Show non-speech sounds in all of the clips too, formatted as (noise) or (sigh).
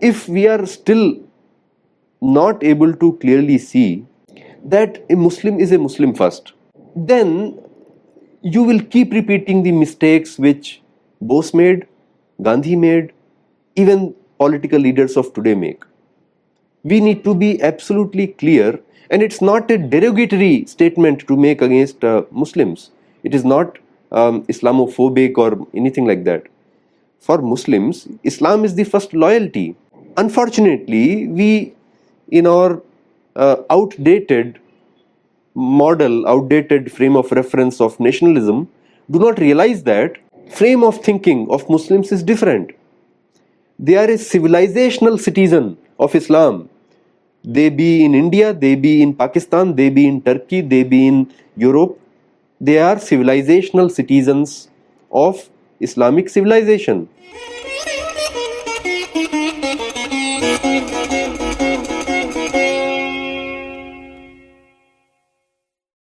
if we are still not able to clearly see that a Muslim is a Muslim first, then you will keep repeating the mistakes which Bose made, Gandhi made, even political leaders of today make. We need to be absolutely clear, and it's not a derogatory statement to make against uh, Muslims. It is not um, Islamophobic or anything like that. For Muslims, Islam is the first loyalty. Unfortunately, we, in our uh, outdated model, outdated frame of reference of nationalism, do not realize that frame of thinking of Muslims is different. They are a civilizational citizen of Islam. They be in India, they be in Pakistan, they be in Turkey, they be in Europe. They are civilizational citizens of Islamic civilization.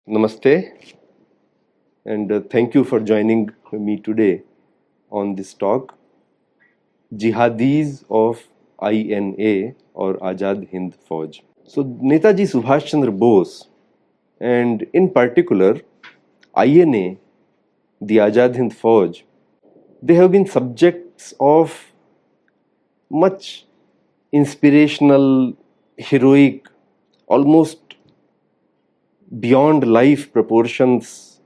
Namaste and uh, thank you for joining me today on this talk Jihadis of INA or Azad Hind Fauj. So Netaji Subhash Chandra Bose and in particular INA, the Azad Hind Fauj, they have been subjects of much inspirational, heroic, almost beyond life proportions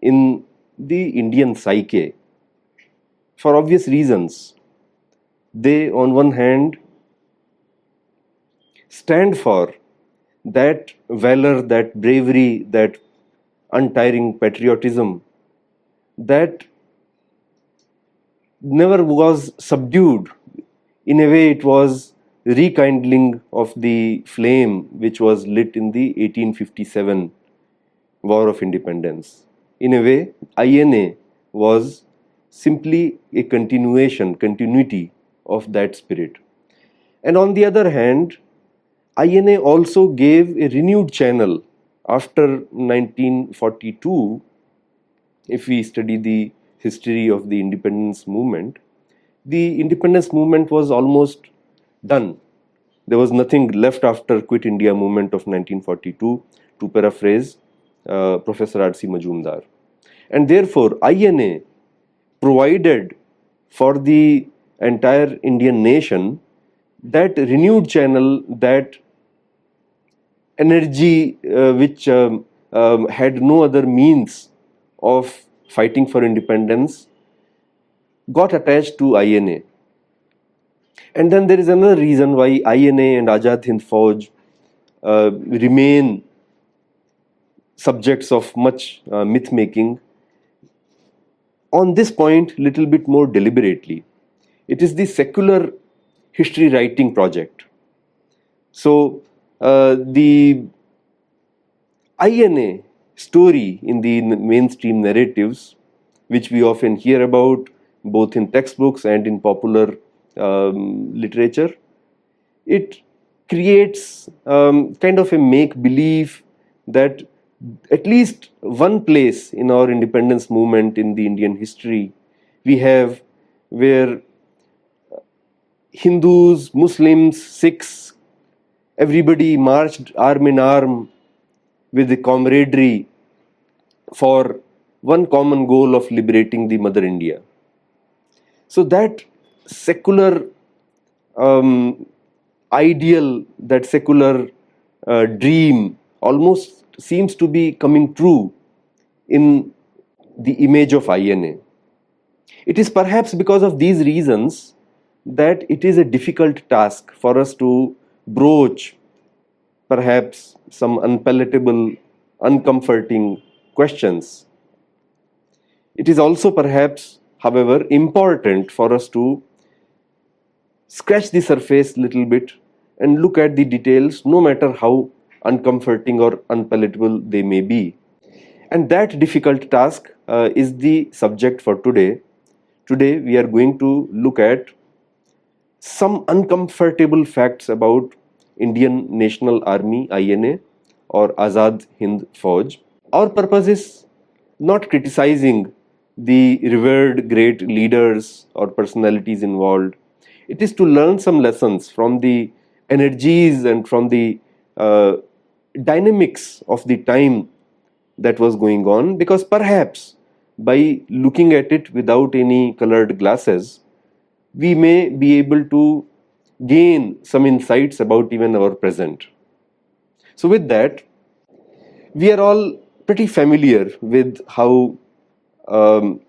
in the Indian psyche for obvious reasons. They, on one hand, stand for that valor, that bravery, that untiring patriotism that never was subdued. In a way, it was rekindling of the flame which was lit in the 1857 War of Independence. In a way, INA was simply a continuation, continuity of that spirit. And on the other hand, INA also gave a renewed channel after 1942. If we study the history of the independence movement, the independence movement was almost done. There was nothing left after Quit India movement of 1942, to paraphrase uh, Professor R.C. Majumdar. And therefore, INA provided for the entire Indian nation that renewed channel, that energy uh, which um, um, had no other means of fighting for independence got attached to INA. And then there is another reason why INA and Azad Hind Fauj uh, remain subjects of much uh, myth making. On this point, little bit more deliberately, it is the secular history writing project. So, uh, the INA story in the mainstream narratives, which we often hear about both in textbooks and in popular um, literature, it creates um, kind of a make believe that at least one place in our independence movement in the Indian history we have where Hindus, Muslims, Sikhs, everybody marched arm in arm with the camaraderie for one common goal of liberating the Mother India. So that secular um, ideal, that secular uh, dream almost seems to be coming true in the image of INA. It is perhaps because of these reasons that it is a difficult task for us to broach perhaps some unpalatable, uncomforting questions. It is also perhaps, however, important for us to scratch the surface little bit and look at the details no matter how uncomforting or unpalatable they may be. And that difficult task uh, is the subject for today. Today we are going to look at some uncomfortable facts about Indian National Army INA or Azad Hind Fauj. Our purpose is not criticizing the revered great leaders or personalities involved. it is to learn some lessons from the energies and from the uh, dynamics of the time that was going on because perhaps by looking at it without any colored glasses we may be able to gain some insights about even our present so with that we are all pretty familiar with how um,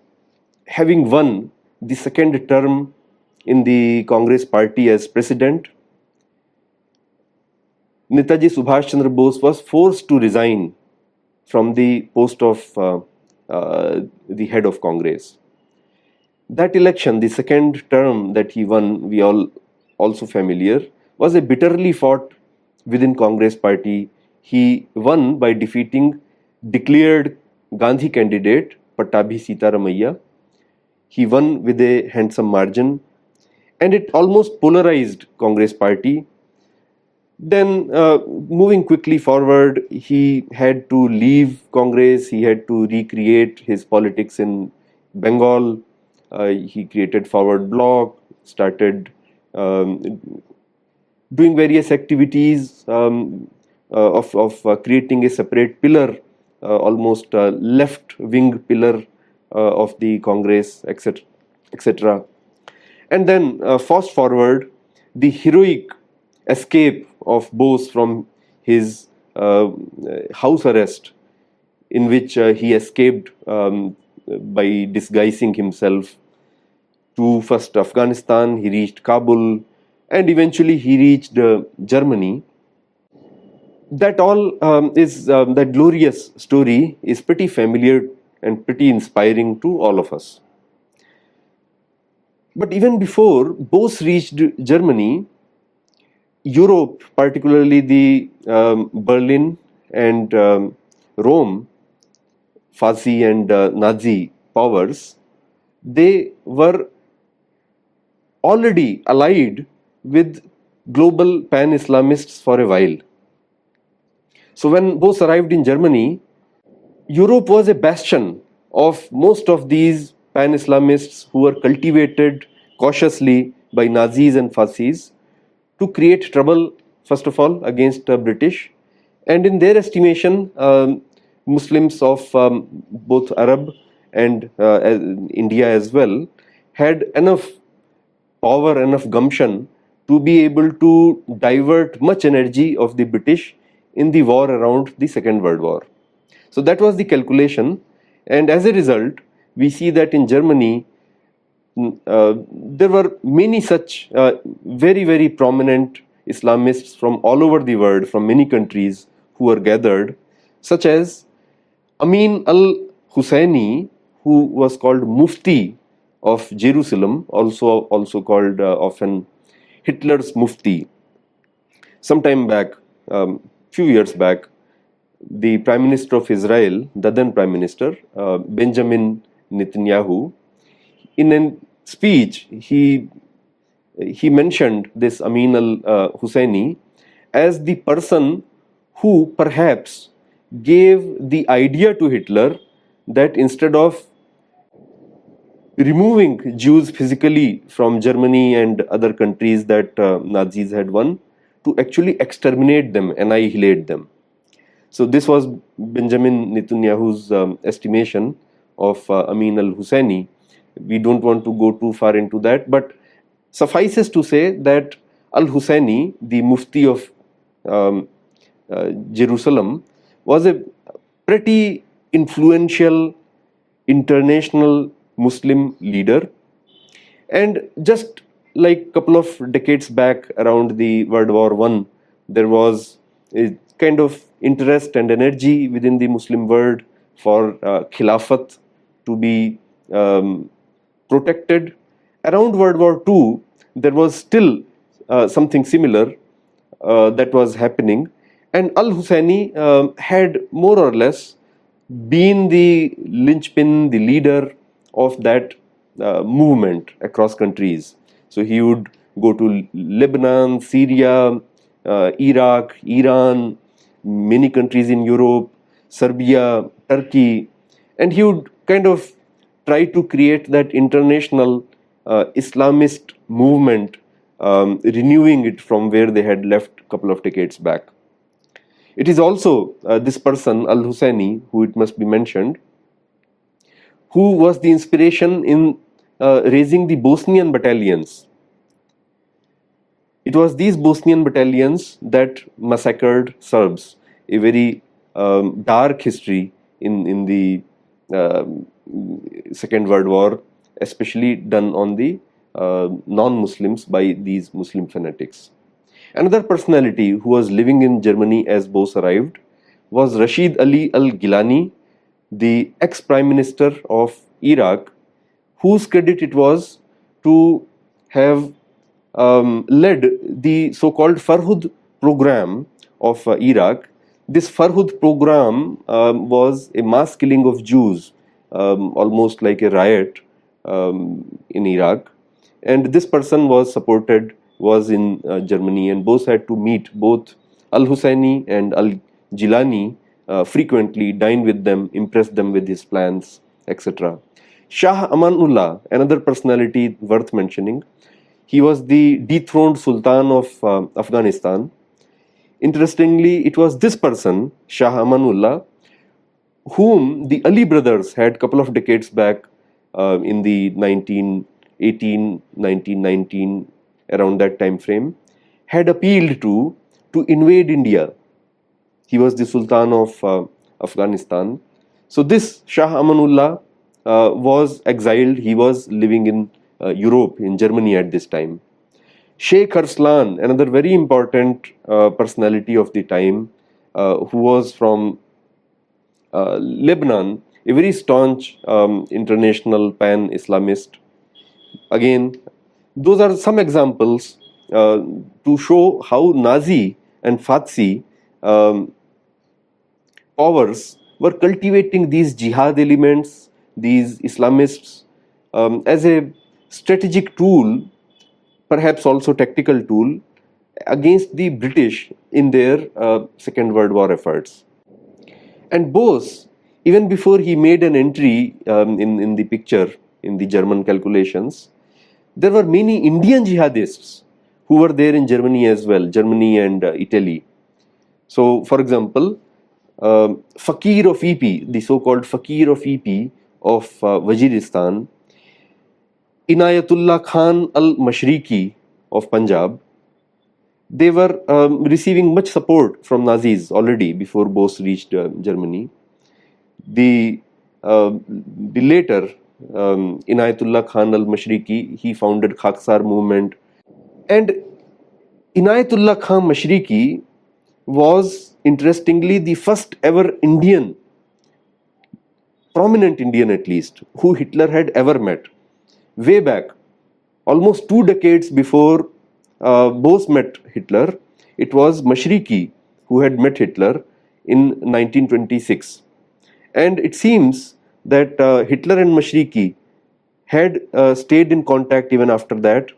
having won the second term in the Congress party as president, Netaji Subhash Chandra Bose was forced to resign from the post of uh, uh, the head of Congress. That election, the second term that he won, we all also familiar, was a bitterly fought within Congress party. He won by defeating declared Gandhi candidate Pattabhi Sitaramayya. He won with a handsome margin and it almost polarized Congress party. Then, uh, moving quickly forward, he had to leave Congress, he had to recreate his politics in Bengal. Uh, he created Forward Bloc, started um, doing various activities um, uh, of, of uh, creating a separate pillar almost left wing pillar uh, of the Congress, etc. etc. And then uh, fast forward, the heroic escape of Bose from his house arrest, in which he escaped um, by disguising himself to first Afghanistan, he reached Kabul, and eventually he reached uh, Germany that all um, is um, that glorious story is pretty familiar and pretty inspiring to all of us. But even before Bose reached Germany, Europe, particularly the um, Berlin and um, Rome, Fasci and uh, Nazi powers, they were already allied with global pan Islamists for a while. So when Bose arrived in Germany, Europe was a bastion of most of these pan Islamists who were cultivated cautiously by Nazis and Fascis to create trouble, first of all, against the British. And in their estimation, um, Muslims of um, both Arab and uh, India as well had enough power, enough gumption to be able to divert much energy of the British in the war around the Second World War. So that was the calculation, and as a result, we see that in Germany uh, there were many such uh, very, very prominent Islamists from all over the world, from many countries, who were gathered, such as Amin al Husseini, who was called Mufti of Jerusalem, also, also called uh, often Hitler's Mufti. Sometime back, um, few years back, the Prime Minister of Israel, the then Prime Minister, uh, Benjamin Netanyahu, in a speech, he he mentioned this Amin al uh, Husseini as the person who perhaps gave the idea to Hitler that instead of removing Jews physically from Germany and other countries that uh, Nazis had won, to actually exterminate them, annihilate them. So this was Benjamin Netanyahu's um, estimation of uh, Amin al-Husseini. We don't want to go too far into that, but suffices to say that al-Husseini, the Mufti of um, uh, Jerusalem, was a pretty influential international Muslim leader. And just like a couple of decades back around the World War One, there was a kind of interest and energy within the Muslim world for uh, Khilafat to be um, protected. Around World War II, there was still uh, something similar uh, that was happening, and Al Husseini um, had more or less been the linchpin, the leader of that uh, movement across countries. So he would go to Lebanon, Syria, uh, Iraq, Iran, many countries in Europe, Serbia, Turkey, and he would kind of try to create that international uh, Islamist movement um, renewing it from where they had left a couple of decades back. It is also uh, this person, Al Husseini, who it must be mentioned, who was the inspiration in uh, raising the Bosnian battalions. It was these Bosnian battalions that massacred Serbs, a very um, dark history in, in the uh, Second World War, especially done on the uh, non-Muslims by these Muslim fanatics. Another personality who was living in Germany as Bose arrived was Rashid Ali al-Gilani, the ex-prime minister of Iraq, whose credit it was to have um, led the so-called Farhud program of uh, Iraq. This Farhud program um, was a mass killing of Jews, um, almost like a riot um, in Iraq and this person was supported was in uh, Germany and Bose had to meet both Al-Husseini and Al-Gilani uh, frequently, dine with them, impress them with his plans, etc. Shah Amanullah, another personality worth mentioning, he was the dethroned Sultan of uh, Afghanistan. Interestingly, it was this person, Shah Amanullah, whom the Ali brothers had a couple of decades back uh, in the 19 18, 19, 19, around that time frame, had appealed to to invade India. He was the Sultan of uh, Afghanistan. So this Shah Amanullah uh, was exiled. He was living in uh, Europe, in Germany at this time. Sheikh Arslan, another very important uh, personality of the time, uh, who was from uh, Lebanon, a very staunch um, international pan-Islamist again, those are some examples uh, to show how Nazi and Fatsi um, powers were cultivating these jihad elements, these Islamists, um, as a strategic tool, perhaps also tactical tool, against the British in their uh, Second World War efforts. And Bose, even before he made an entry um, in, in the picture in the German calculations, there were many Indian jihadists who were there in Germany as well, Germany and uh, Italy. So, for example, uh, Fakir of Ipi, the so-called Fakir of Ipi of uh, Waziristan, Inayatullah Khan al-Mashriqi of Punjab, they were um, receiving much support from Nazis already before Bose reached uh, Germany. The, uh, the later um, Inayatullah Khan al-Mashriqi, he founded Khaksar movement. And Inayatullah Khan Mashriqi was interestingly the first ever Indian, prominent Indian at least, who Hitler had ever met. Way back, almost two decades before uh, Bose met Hitler, it was Mashriqi who had met Hitler in 1926. And it seems that uh, Hitler and Mashriqi had uh, stayed in contact even after that.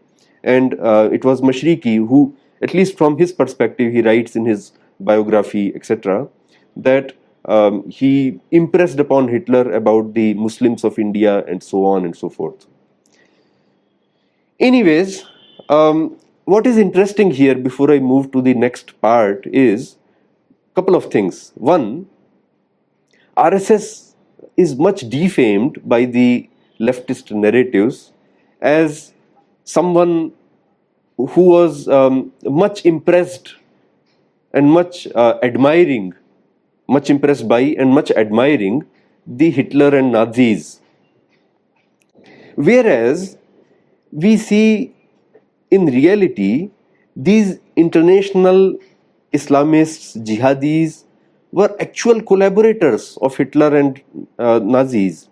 And uh, it was Mashriqi who, at least from his perspective, he writes in his biography, etc., that um, he impressed upon Hitler about the Muslims of India and so on and so forth. Anyways, um, what is interesting here before I move to the next part is a couple of things. One, RSS is much defamed by the leftist narratives as someone who was um, much impressed and much uh, admiring, much impressed by and much admiring the Hitler and Nazis. Whereas we see in reality these international Islamists, jihadis, were actual collaborators of Hitler and uh, Nazis.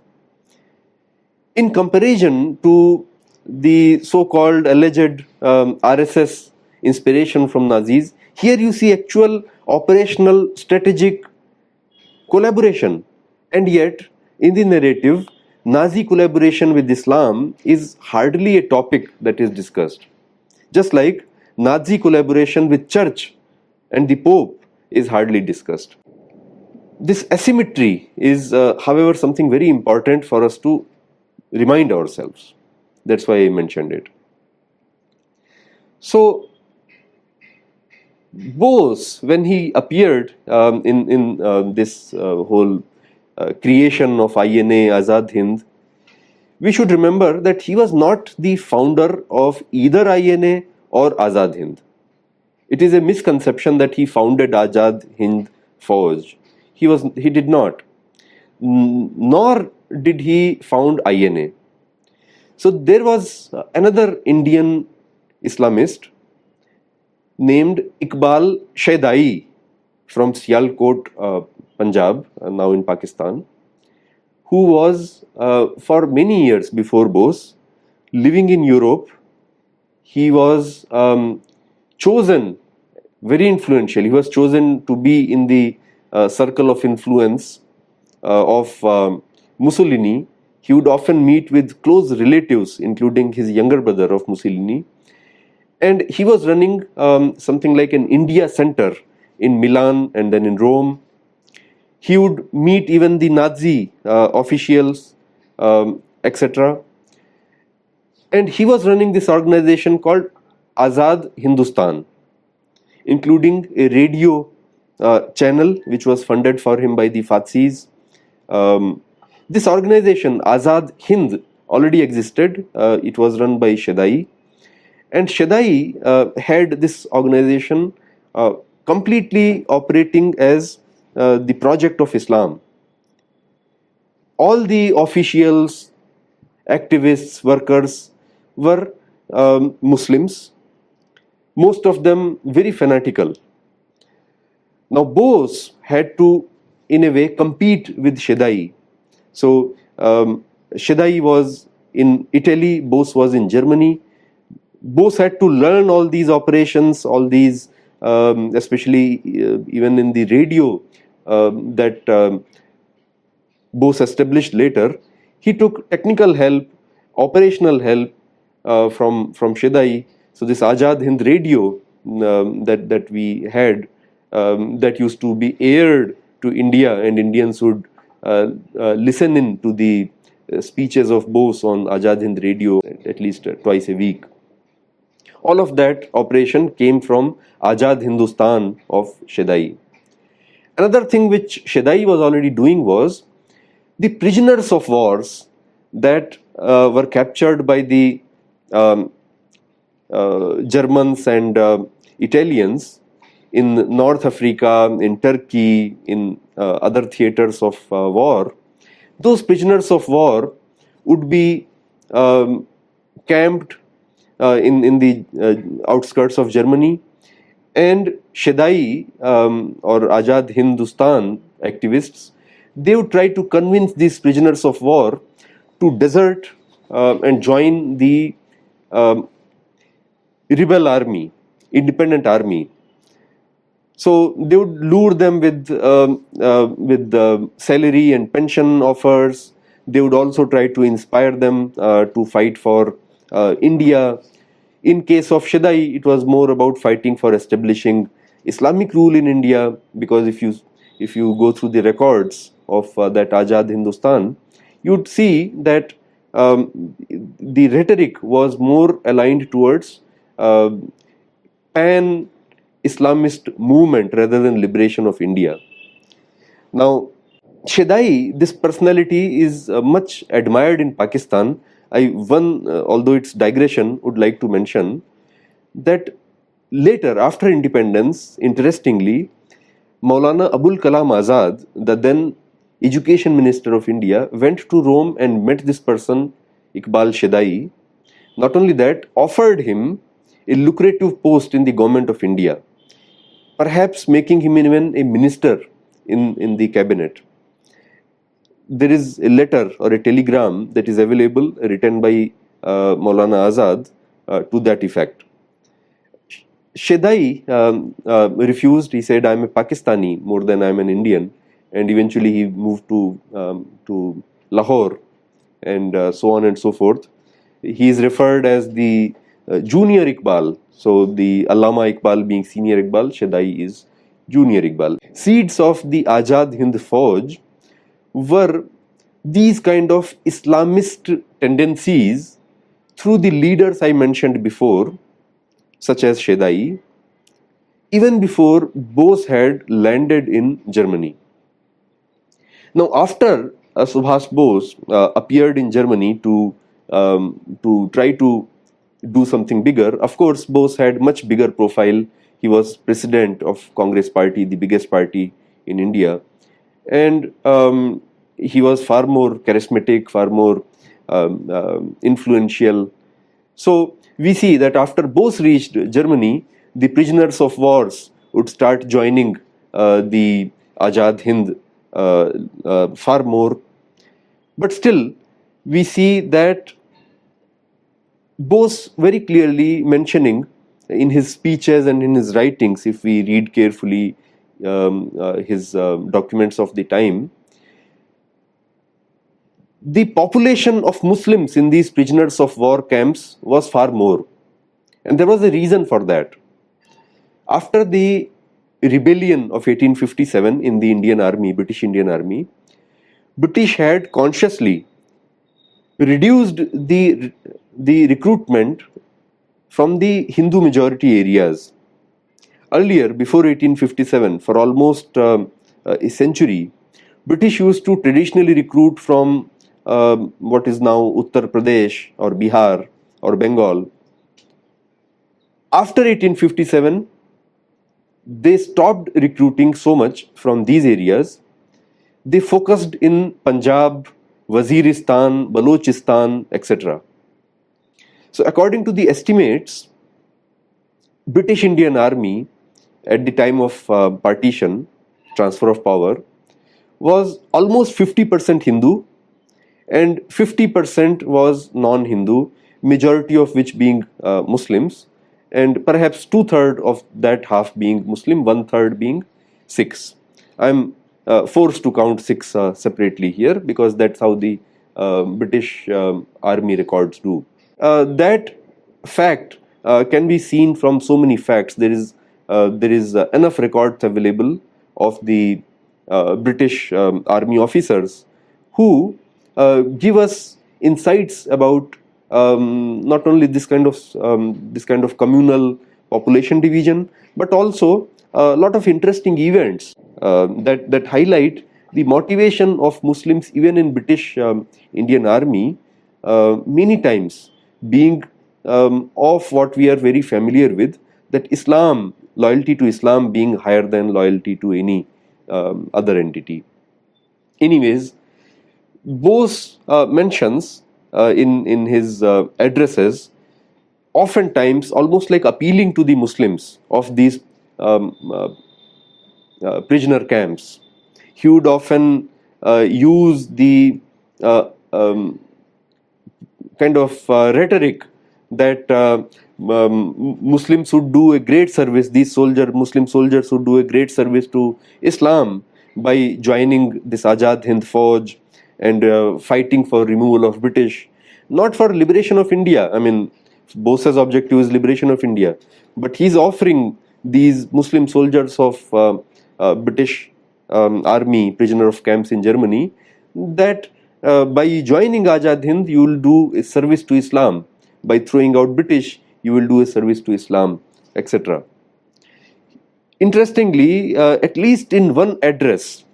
In comparison to the so-called alleged um, RSS inspiration from Nazis, here you see actual operational strategic collaboration and yet in the narrative Nazi collaboration with Islam is hardly a topic that is discussed. Just like Nazi collaboration with church and the Pope is hardly discussed this asymmetry is, uh, however, something very important for us to remind ourselves. That's why I mentioned it. So, Bose, when he appeared um, in, in uh, this uh, whole uh, creation of INA Azad Hind, we should remember that he was not the founder of either INA or Azad Hind. It is a misconception that he founded Azad Hind Fauj. He was he did not. Nor did he found INA. So there was another Indian Islamist named Iqbal Shaidai from Sialkot, uh, Punjab, uh, now in Pakistan, who was uh, for many years before Bose living in Europe. He was um, chosen, very influential. He was chosen to be in the uh, circle of influence uh, of um, Mussolini. He would often meet with close relatives, including his younger brother of Mussolini. And he was running um, something like an India center in Milan and then in Rome. He would meet even the Nazi uh, officials, um, etc. And he was running this organization called Azad Hindustan, including a radio uh, channel which was funded for him by the Fatsis. Um, this organization, Azad Hind, already existed. Uh, it was run by Shaidai. And Shaidai uh, had this organization uh, completely operating as uh, the project of Islam. All the officials, activists, workers were um, Muslims, most of them very fanatical. Now, Bose had to, in a way, compete with Shaidai. So, um, Shaidai was in Italy, Bose was in Germany. Bose had to learn all these operations, all these, um, especially uh, even in the radio um, that um, Bose established later. He took technical help, operational help uh, from from Shaidai. So this Azad Hind radio um, that that we had um, that used to be aired to India, and Indians would uh, uh, listen in to the uh, speeches of Bose on Azad Hind radio at least uh, twice a week. All of that operation came from Azad Hindustan of Shaidai. Another thing which Shaidai was already doing was the prisoners of wars that uh, were captured by the um, uh, Germans and uh, Italians in North Africa, in Turkey, in uh, other theaters of uh, war, those prisoners of war would be um, camped uh, in, in the outskirts of Germany. And Shaidai um, or Azad Hindustan activists, they would try to convince these prisoners of war to desert uh, and join the um, rebel army, independent army. So they would lure them with uh, uh, with uh, salary and pension offers. They would also try to inspire them uh, to fight for uh, India. In case of Shaidai, it was more about fighting for establishing Islamic rule in India. Because if you if you go through the records of uh, that Azad Hindustan, you'd see that um, the rhetoric was more aligned towards pan Islamist movement rather than liberation of India. Now, Shaidai, this personality is uh, much admired in Pakistan. I one, uh, although it's digression, would like to mention that later, after independence, interestingly, Maulana Abul Kalam Azad, the then education minister of India, went to Rome and met this person, Iqbal Shaidai. Not only that, offered him a lucrative post in the government of India perhaps making him even a minister in, in the cabinet. There is a letter or a telegram that is available written by uh, Maulana Azad uh, to that effect. Shaidai um, uh, refused. He said, "I'm a Pakistani more than I'm an Indian," and eventually he moved to um, to Lahore, and uh, so on and so forth. He is referred as the uh, junior Iqbal so the Allama Iqbal being senior Iqbal, Shaidai is junior Iqbal. Seeds of the Azad Hind Fauj were these kind of Islamist tendencies through the leaders I mentioned before such as Shaidai, even before Bose had landed in Germany. Now, after uh, Subhas Bose uh, appeared in Germany to um, to try to do something bigger, of course, Bose had much bigger profile. He was president of Congress Party, the biggest party in India, and um, he was far more charismatic, far more um, uh, influential. So we see that after Bose reached Germany, the prisoners of wars would start joining uh, the Azad Hind uh, uh, far more. But still, we see that Bose very clearly mentioning in his speeches and in his writings, if we read carefully um, uh, his uh, documents of the time, the population of Muslims in these prisoners of war camps was far more. And there was a reason for that. After the rebellion of 1857 in the Indian Army, British Indian Army, British had consciously reduced the, the recruitment from the Hindu majority areas. Earlier, before 1857, for almost um, a century, British used to traditionally recruit from um, what is now Uttar Pradesh or Bihar or Bengal. After 1857, they stopped recruiting so much from these areas. They focused in Punjab, Waziristan, Balochistan, etc. So, according to the estimates, British Indian Army at the time of uh, partition, transfer of power, was almost 50% Hindu and 50% was non-Hindu, majority of which being uh, Muslims, and perhaps two third of that half being Muslim, one third being Sikhs. I'm uh, forced to count Sikhs uh, separately here because that's how the uh, British um, army records do. Uh, that fact uh, can be seen from so many facts. There is there is enough records available of the British um, army officers who give us insights about um, not only this kind of um, this kind of communal population division, but also a lot of interesting events uh, that that highlight the motivation of Muslims even in British um, Indian Army uh, many times being um, of what we are very familiar with that Islam loyalty to Islam being higher than loyalty to any um, other entity. Anyways, Bose uh, mentions uh, in, in his uh, addresses, oftentimes almost like appealing to the Muslims of these um, uh, uh, prisoner camps. He would often use the um, kind of rhetoric that um, Muslims would do a great service, these soldier, Muslim soldiers would do a great service to Islam by joining this Ajad Hind Fauj and uh, fighting for removal of British, not for liberation of India. I mean, Bose's objective is liberation of India, but he's offering these Muslim soldiers of uh, uh, British um, army, prisoner of camps in Germany, that uh, by joining Ajad Hind, you will do a service to Islam. By throwing out British, you will do a service to Islam, etc. Interestingly, uh, at least in one address,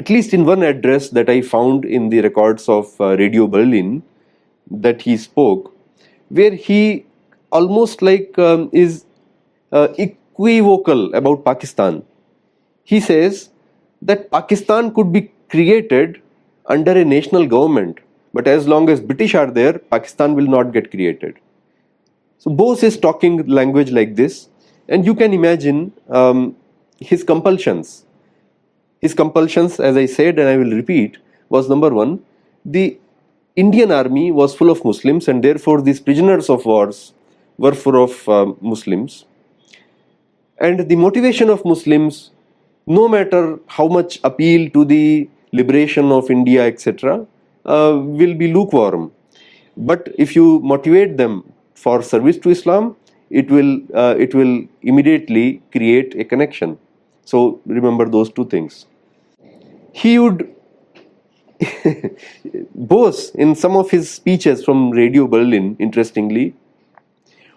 at least in one address that I found in the records of uh, Radio Berlin that he spoke, where he almost like um, is uh, equivocal about Pakistan. He says that Pakistan could be created under a national government, but as long as British are there, Pakistan will not get created. So Bose is talking language like this, and you can imagine um, his compulsions his compulsions, as I said and I will repeat, was number one, the Indian army was full of Muslims and therefore these prisoners of wars were full of uh, Muslims. And the motivation of Muslims, no matter how much appeal to the liberation of India, etc., uh, will be lukewarm. But if you motivate them for service to Islam, it will uh, it will immediately create a connection. So remember those two things he would Bose, in some of his speeches from Radio Berlin, interestingly,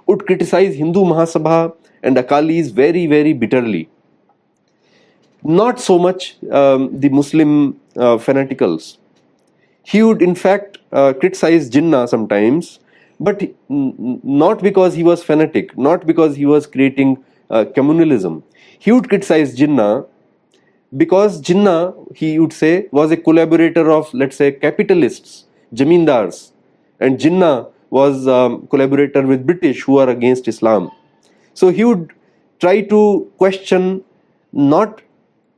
would criticize Hindu Mahasabha and Akalis very, very bitterly. Not so much um, the Muslim uh, fanaticals. He would, in fact, uh, criticize Jinnah sometimes, but not because he was fanatic, not because he was creating uh, communalism. He would criticize Jinnah because Jinnah, he would say, was a collaborator of, let's say, capitalists, jamindars, and Jinnah was um, collaborator with British who are against Islam. So he would try to question not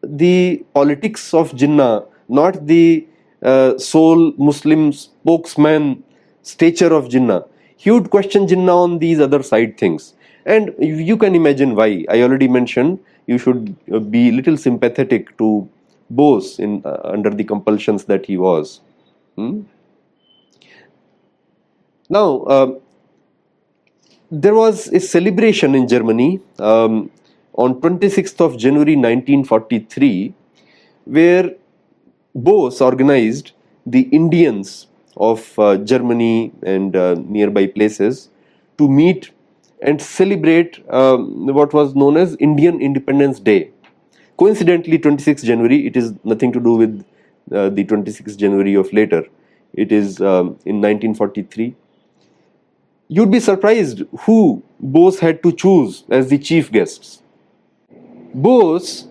the politics of Jinnah, not the uh, sole Muslim spokesman stature of Jinnah. He would question Jinnah on these other side things. And you can imagine why. I already mentioned you should uh, be little sympathetic to Bose in uh, under the compulsions that he was. Hmm? Now, uh, there was a celebration in Germany um, on 26th of January 1943, where Bose organized the Indians of uh, Germany and uh, nearby places to meet and celebrate um, what was known as Indian Independence Day. Coincidentally, 26th January, it is nothing to do with uh, the 26th January of later. It is um, in 1943. You'd be surprised who Bose had to choose as the chief guests. Bose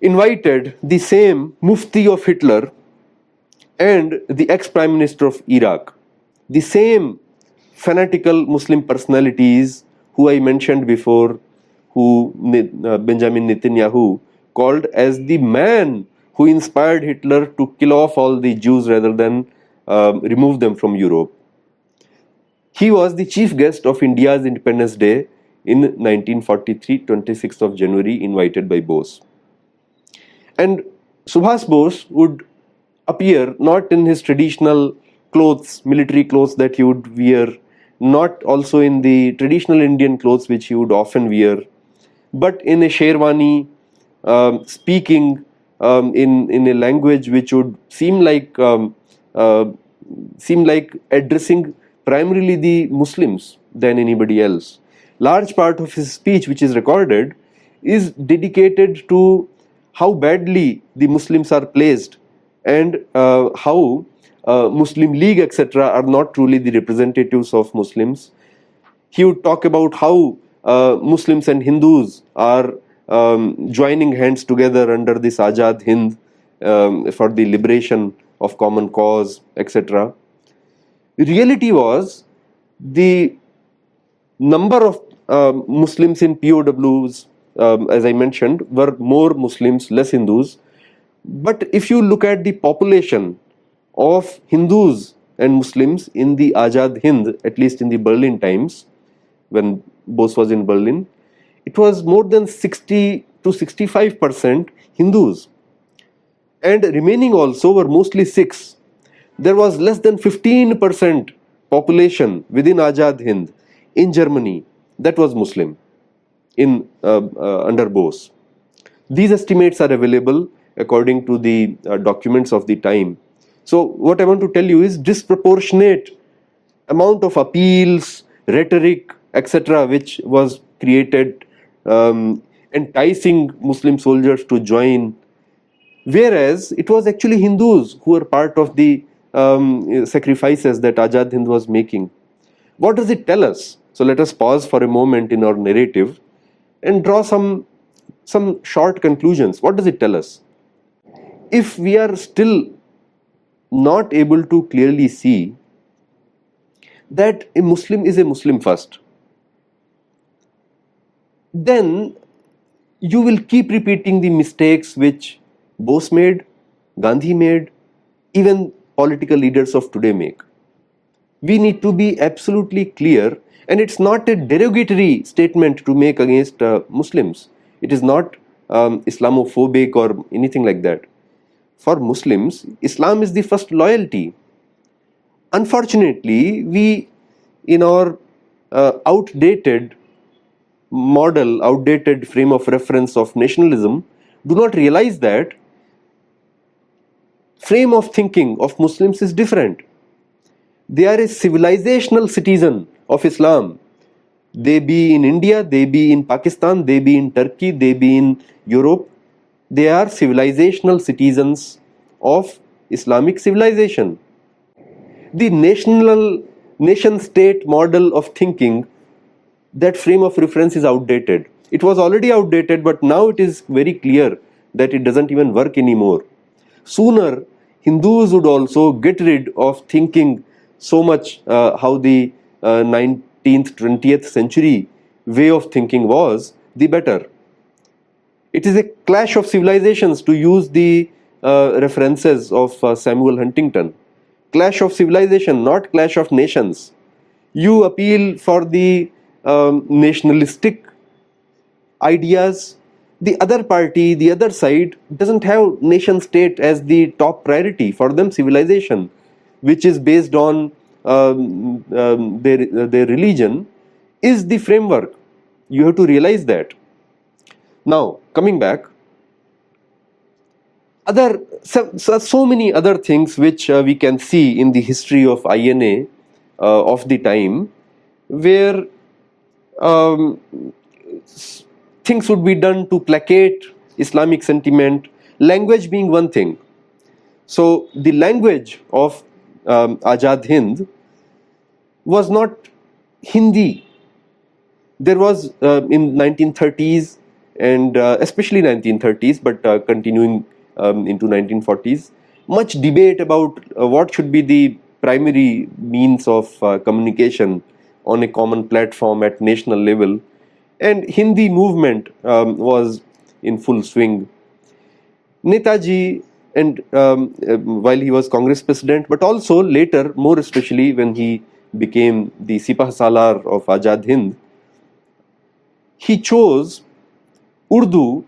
invited the same Mufti of Hitler and the ex Prime Minister of Iraq, the same fanatical Muslim personalities who I mentioned before, who uh, Benjamin Netanyahu called as the man who inspired Hitler to kill off all the Jews rather than um, remove them from Europe. He was the chief guest of India's Independence Day in 1943, 26th of January, invited by Bose. And Subhas Bose would appear not in his traditional clothes, military clothes that he would wear not also in the traditional Indian clothes which he would often wear, but in a sherwani, um, speaking um, in in a language which would seem like um, uh, seem like addressing primarily the Muslims than anybody else. Large part of his speech, which is recorded, is dedicated to how badly the Muslims are placed and uh, how uh, Muslim League, etc., are not truly the representatives of Muslims. He would talk about how uh, Muslims and Hindus are um, joining hands together under this Azad Hind um, for the liberation of common cause, etc. Reality was the number of uh, Muslims in POWs, um, as I mentioned, were more Muslims, less Hindus. But if you look at the population of Hindus and Muslims in the Azad Hind, at least in the Berlin times, when Bose was in Berlin, it was more than 60 to 65 percent Hindus, and remaining also were mostly Sikhs. There was less than 15 percent population within Azad Hind in Germany that was Muslim in uh, uh, under Bose. These estimates are available according to the uh, documents of the time so what I want to tell you is disproportionate amount of appeals, rhetoric, etc., which was created, um, enticing Muslim soldiers to join, whereas it was actually Hindus who were part of the um, sacrifices that Azad Hind was making. What does it tell us? So let us pause for a moment in our narrative and draw some some short conclusions. What does it tell us? If we are still not able to clearly see that a Muslim is a Muslim first, then you will keep repeating the mistakes which Bose made, Gandhi made, even political leaders of today make. We need to be absolutely clear, and it's not a derogatory statement to make against uh, Muslims. It is not um, Islamophobic or anything like that for Muslims, Islam is the first loyalty. Unfortunately, we, in our uh, outdated model, outdated frame of reference of nationalism, do not realize that frame of thinking of Muslims is different. They are a civilizational citizen of Islam. They be in India, they be in Pakistan, they be in Turkey, they be in Europe. They are civilizational citizens of Islamic civilization. The national nation state model of thinking, that frame of reference is outdated. It was already outdated, but now it is very clear that it doesn't even work anymore. Sooner, Hindus would also get rid of thinking so much uh, how the uh, 19th, 20th century way of thinking was, the better. It is a clash of civilizations to use the uh, references of uh, Samuel Huntington. Clash of civilization, not clash of nations. You appeal for the um, nationalistic ideas. The other party, the other side, doesn't have nation state as the top priority. For them, civilization, which is based on um, um, their, their religion, is the framework. You have to realize that. Now, coming back, other so, so, many other things which uh, we can see in the history of INA uh, of the time, where um, things would be done to placate Islamic sentiment, language being one thing. So the language of um, Azad Hind was not Hindi. There was uh, in 1930s and uh, especially 1930s, but uh, continuing um, into 1940s, much debate about uh, what should be the primary means of uh, communication on a common platform at national level and Hindi movement um, was in full swing. Netaji and um, uh, while he was Congress president, but also later, more especially when he became the Sipah Salar of Azad Hind, he chose Urdu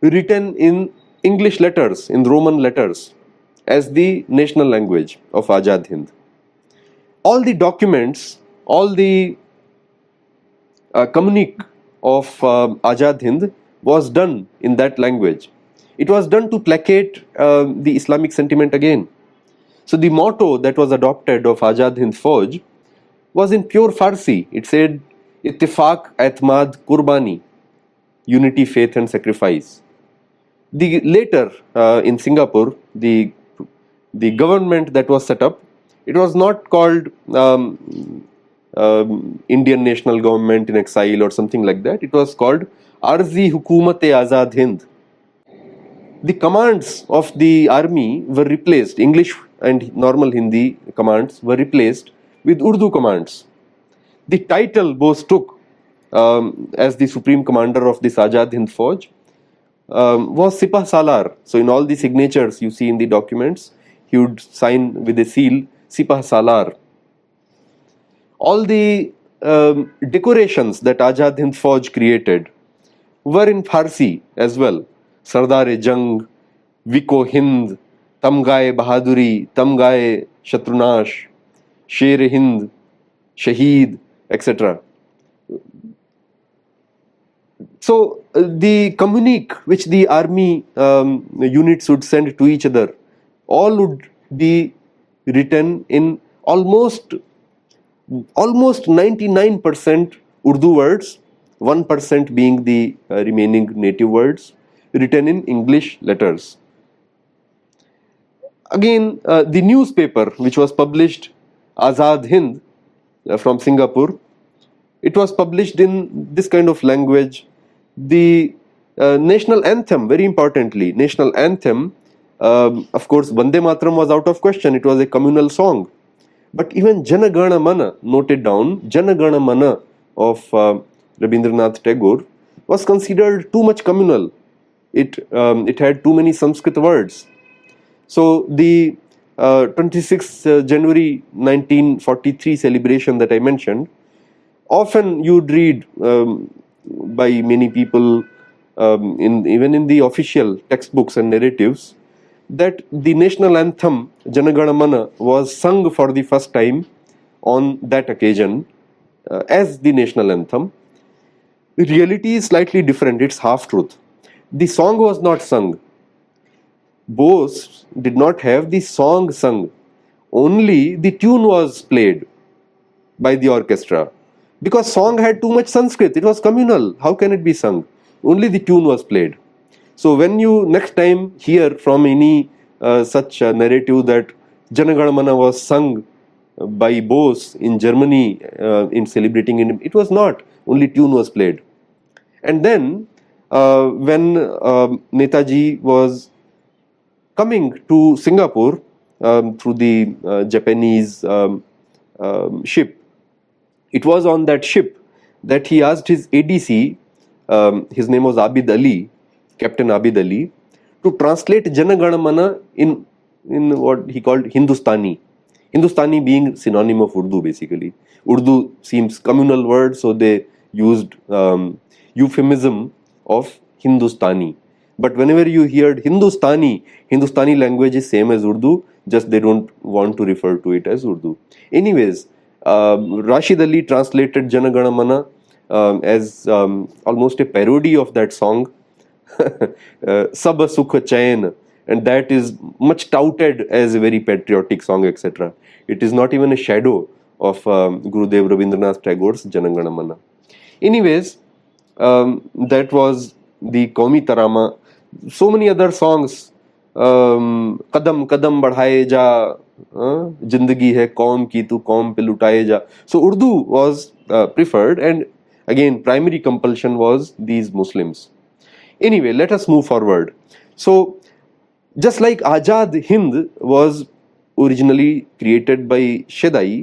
written in English letters, in Roman letters, as the national language of Azad Hind. All the documents, all the uh, communique of uh, Azad Hind was done in that language. It was done to placate uh, the Islamic sentiment again. So the motto that was adopted of Azad Hind Fauj was in pure Farsi. It said, Ittifaq, Atmad, Kurbani, unity, faith and sacrifice. The later uh, in Singapore, the the government that was set up, it was not called um, um, Indian national government in exile or something like that. It was called Arzi Hukumat Azad Hind. The commands of the army were replaced, English and normal Hindi commands were replaced with Urdu commands. The title Bose took um, as the supreme commander of the Azad Hind Fauj um, was Sipah Salar. So, in all the signatures you see in the documents, he would sign with a seal Sipah Salar all the um, decorations that Azad Hind Fauj created were in Farsi as well. Sardar Jang, Viko Hind, Tamgaye Bahaduri, Tamgaye Shatrunash, Sher Hind, Shaheed, etc. So uh, the communique which the army um, units would send to each other all would be written in almost almost 99% Urdu words, 1% being the uh, remaining native words written in English letters. Again, uh, the newspaper which was published, Azad Hind uh, from Singapore, it was published in this kind of language. The uh, national anthem, very importantly, national anthem, um, of course, Vande Mataram was out of question. It was a communal song but even Janagana Mana, noted down, Janagana Mana of uh, Rabindranath Tagore was considered too much communal. It, um, it had too many Sanskrit words. So the uh, 26th uh, January 1943 celebration that I mentioned, often you'd read um, by many people, um, in even in the official textbooks and narratives, that the national anthem Janagana Mana was sung for the first time on that occasion uh, as the national anthem. The reality is slightly different, it's half truth. The song was not sung. Bose did not have the song sung, only the tune was played. by the orchestra because song had too much Sanskrit. It was communal. How can it be sung? Only the tune was played. So when you next time hear from any uh, such uh, narrative that Janaganamana was sung by Bose in Germany uh, in celebrating it, it was not. Only tune was played. And then uh, when um, Netaji was coming to Singapore um, through the uh, Japanese um, um ship, it was on that ship that he asked his ADC, um, his name was Abid Ali, Captain Abid Ali, to translate Janaganamana in in what he called Hindustani. Hindustani being synonym of Urdu basically. Urdu seems communal word, so they used um, euphemism of Hindustani. But whenever you heard Hindustani, Hindustani language is same as Urdu, just they don't want to refer to it as Urdu. Anyways, Rashid Ali translated Janaganamana um, as um, almost a parody of that song, (laughs) uh, Subh Sukh Chain, and that is much touted as a very patriotic song, etc. It is not even a shadow of um, Gurudev Rabindranath Tagore's Janaganamana. Anyways, um, that was the Kaumi Tarana. So many other songs, कदम कदम बढ़ाए जा ज़िंदगी है, कौम की तू कौम पे लुटाए जा। So Urdu was preferred and again primary compulsion was these Muslims anyway let us move forward so just like Azad Hind was originally created by Shedai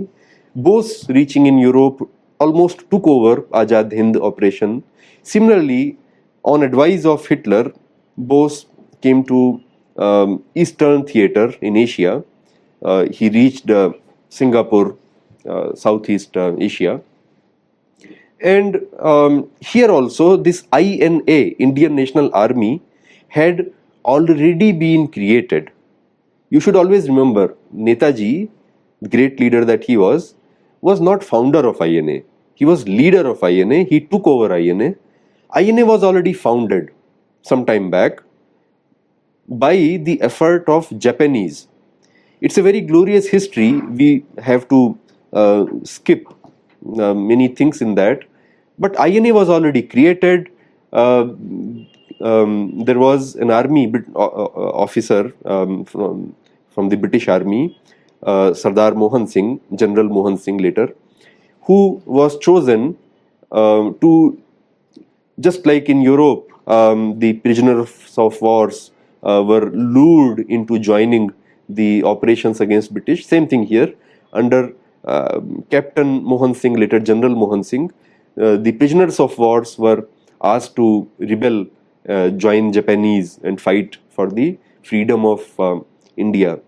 Bose reaching in Europe almost took over Azad Hind operation similarly on advice of Hitler Bose came to um, Eastern Theater in Asia uh, he reached uh, Singapore, uh, Southeast Asia. And um, here also, this INA, Indian National Army, had already been created. You should always remember, Netaji, the great leader that he was, was not founder of INA. He was leader of INA. He took over INA. INA was already founded some time back by the effort of Japanese it's a very glorious history. We have to uh, skip uh, many things in that. But INA was already created. Uh, um, there was an army uh, uh, officer um, from, from the British Army, uh, Sardar Mohan Singh, General Mohan Singh later, who was chosen um, to, just like in Europe, um, the prisoners of wars were lured into joining the operations against British. Same thing here under uh, Captain Mohan Singh, later General Mohan Singh. Uh, the prisoners of wars were asked to rebel, uh, join Japanese, and fight for the freedom of um, India.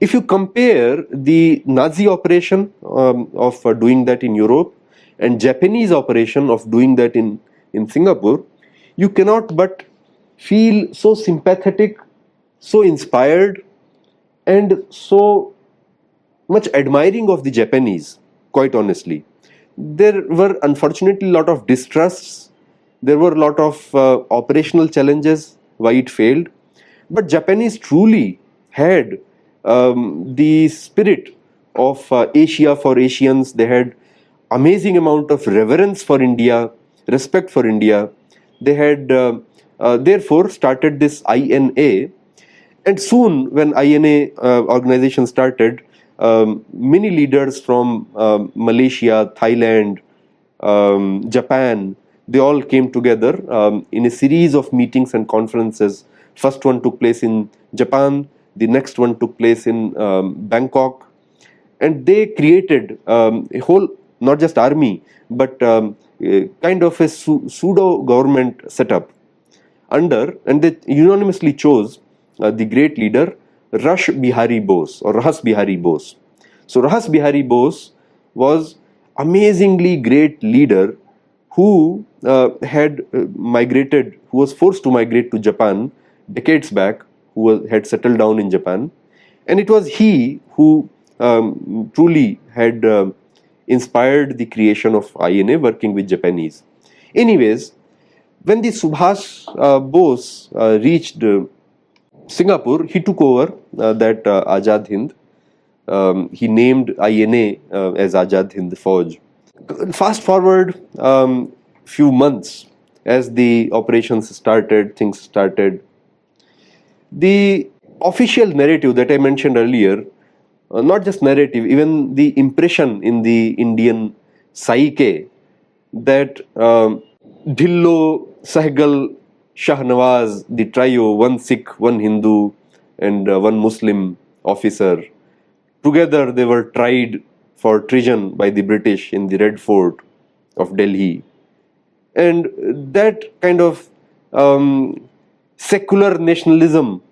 If you compare the Nazi operation um, of uh, doing that in Europe and Japanese operation of doing that in, in Singapore, you cannot but feel so sympathetic, so inspired, and so much admiring of the Japanese, quite honestly. There were unfortunately a lot of distrusts, there were a lot of uh, operational challenges why it failed, but Japanese truly had um, the spirit of uh, Asia for Asians. They had amazing amount of reverence for India, respect for India. They had uh, uh therefore started this INA, and soon, when INA uh, organization started, um, many leaders from um, Malaysia, Thailand, um, Japan, they all came together um, in a series of meetings and conferences. First one took place in Japan, the next one took place in um, Bangkok, and they created um, a whole, not just army, but kind of a pseudo government setup under, and they unanimously chose uh, the great leader Rash Bihari Bose or Rahas Bihari Bose. So Rahas Bihari Bose was amazingly great leader who uh, had uh, migrated, who was forced to migrate to Japan decades back, who was, had settled down in Japan, and it was he who um, truly had uh, inspired the creation of INA working with Japanese. Anyways, when the Subhash uh, Bose uh, reached Singapore, he took over uh, that uh, Azad Hind. um, he named INA uh, as Azad Hind Fauj. Fast forward um, few months as the operations started, things started. The official narrative that I mentioned earlier, uh, not just narrative, even the impression in the Indian psyche that um, Sehgal, Shahnawaz, the trio, one Sikh, one Hindu, and uh, one Muslim officer, together they were tried for treason by the British in the Red Fort of Delhi. And that kind of um, secular nationalism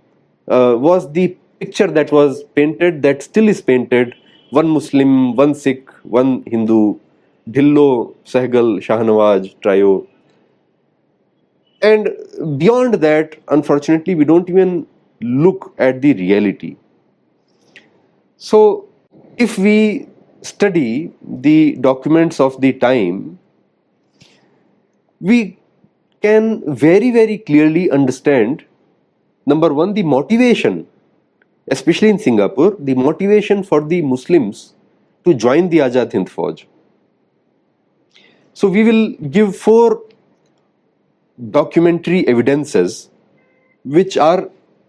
uh, was the picture that was painted, that still is painted one Muslim, one Sikh, one Hindu, Dhillon, Sehgal, Shahnawaz, trio. And beyond that, unfortunately, we don't even look at the reality. So, if we study the documents of the time, we can very, very clearly understand number one, the motivation, especially in Singapore, the motivation for the Muslims to join the Azad Hind Fauj. So, we will give four documentary evidences which are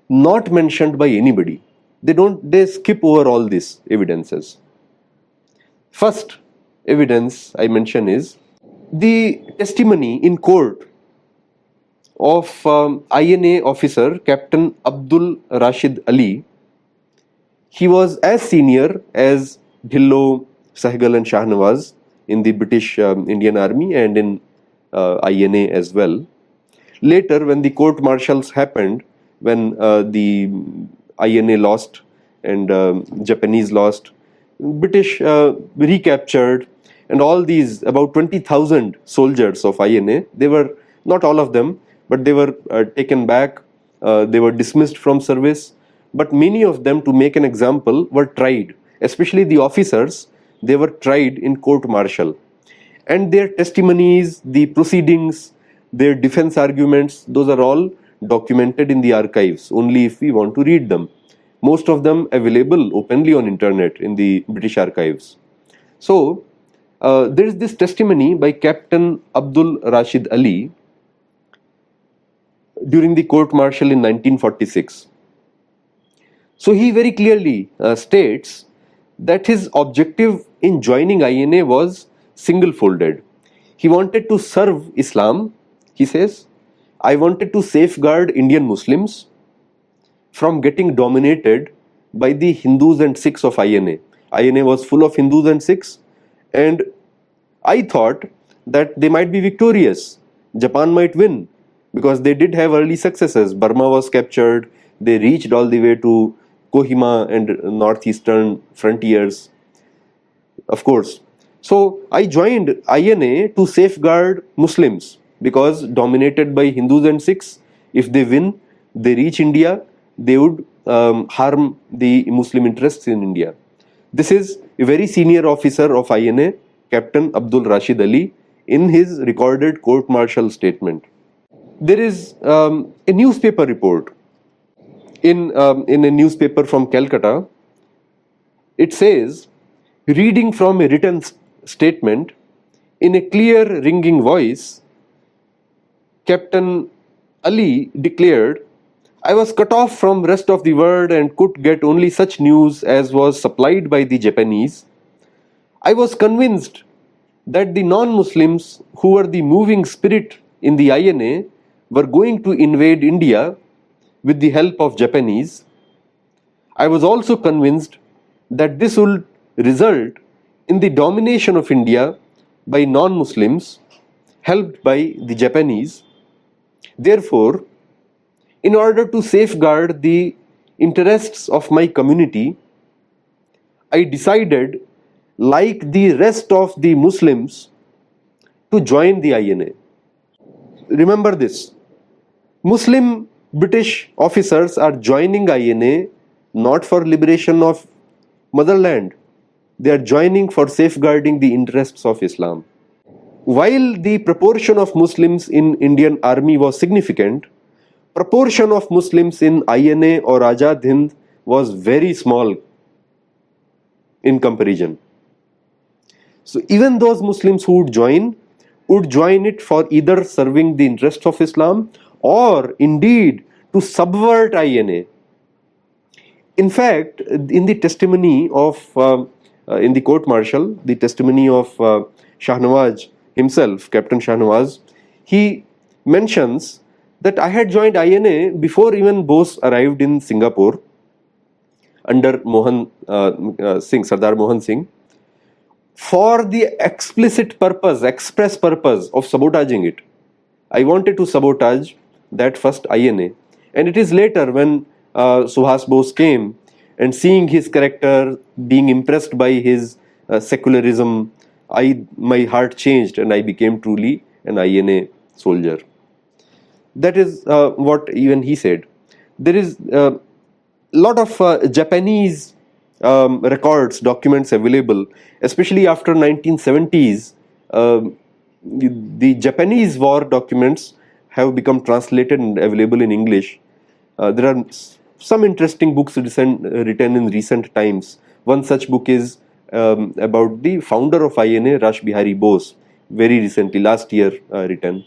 not mentioned by anybody. They don't, they skip over all these evidences. First evidence I mention is the testimony in court of um, INA officer Captain Abdul Rashid Ali. He was as senior as Dhillon, Sehgal, and Shahnawaz in the British um, Indian Army and in uh, INA as well. Later, when the court martials happened, when uh, the INA lost and um, Japanese lost, British uh, recaptured, and all these about 20,000 soldiers of INA, they were not all of them, but they were uh, taken back, uh, they were dismissed from service, but many of them, to make an example, were tried, especially the officers, they were tried in court martial. And their testimonies, the proceedings, their defense arguments, those are all documented in the archives only if we want to read them. Most of them available openly on internet in the British archives. So uh, there is this testimony by Captain Abdul Rashid Ali during the court martial in 1946. So he very clearly uh, states that his objective in joining INA was single folded. He wanted to serve Islam he says, I wanted to safeguard Indian Muslims from getting dominated by the Hindus and Sikhs of INA. INA was full of Hindus and Sikhs, and I thought that they might be victorious. Japan might win because they did have early successes. Burma was captured, they reached all the way to Kohima and northeastern frontiers. Of course. So I joined INA to safeguard Muslims because dominated by Hindus and Sikhs, if they win, they reach India, they would um, harm the Muslim interests in India. This is a very senior officer of INA, Captain Abdul Rashid Ali, in his recorded court martial statement. There is um, a newspaper report in, um, in a newspaper from Calcutta. It says, reading from a written statement in a clear, ringing voice, Captain Ali declared, I was cut off from rest of the world and could get only such news as was supplied by the Japanese. I was convinced that the non-Muslims who were the moving spirit in the INA were going to invade India with the help of Japanese. I was also convinced that this would result in the domination of India by non-Muslims helped by the Japanese Therefore, in order to safeguard the interests of my community, I decided, like the rest of the Muslims, to join the INA. Remember this. Muslim British officers are joining INA not for liberation of motherland, they are joining for safeguarding the interests of Islam while the proportion of Muslims in Indian army was significant, proportion of Muslims in INA or Azad Hind was very small. in comparison. So even those Muslims who would join would join it for either serving the interest of Islam or indeed to subvert INA. In fact, in the testimony of, uh, uh, in the court martial, the testimony of uh, Shahnawaz himself, Captain Shahnawaz, he mentions that I had joined INA before even Bose arrived in Singapore under Mohan uh, uh, Singh, Sardar Mohan Singh, for the explicit purpose, express purpose of sabotaging it. I wanted to sabotage that first INA. And it is later when uh, Subhas Bose came and seeing his character, being impressed by his uh, secularism, I my heart changed and I became truly an INA soldier. That is uh, what even he said. There is a uh, lot of uh, Japanese um, records, documents available, especially after 1970s. Um, the, Japanese war documents have become translated and available in English. Uh, there are some interesting books written in recent times. One such book is um, about the founder of INA, Rash Bihari Bose, very recently, last year uh, written.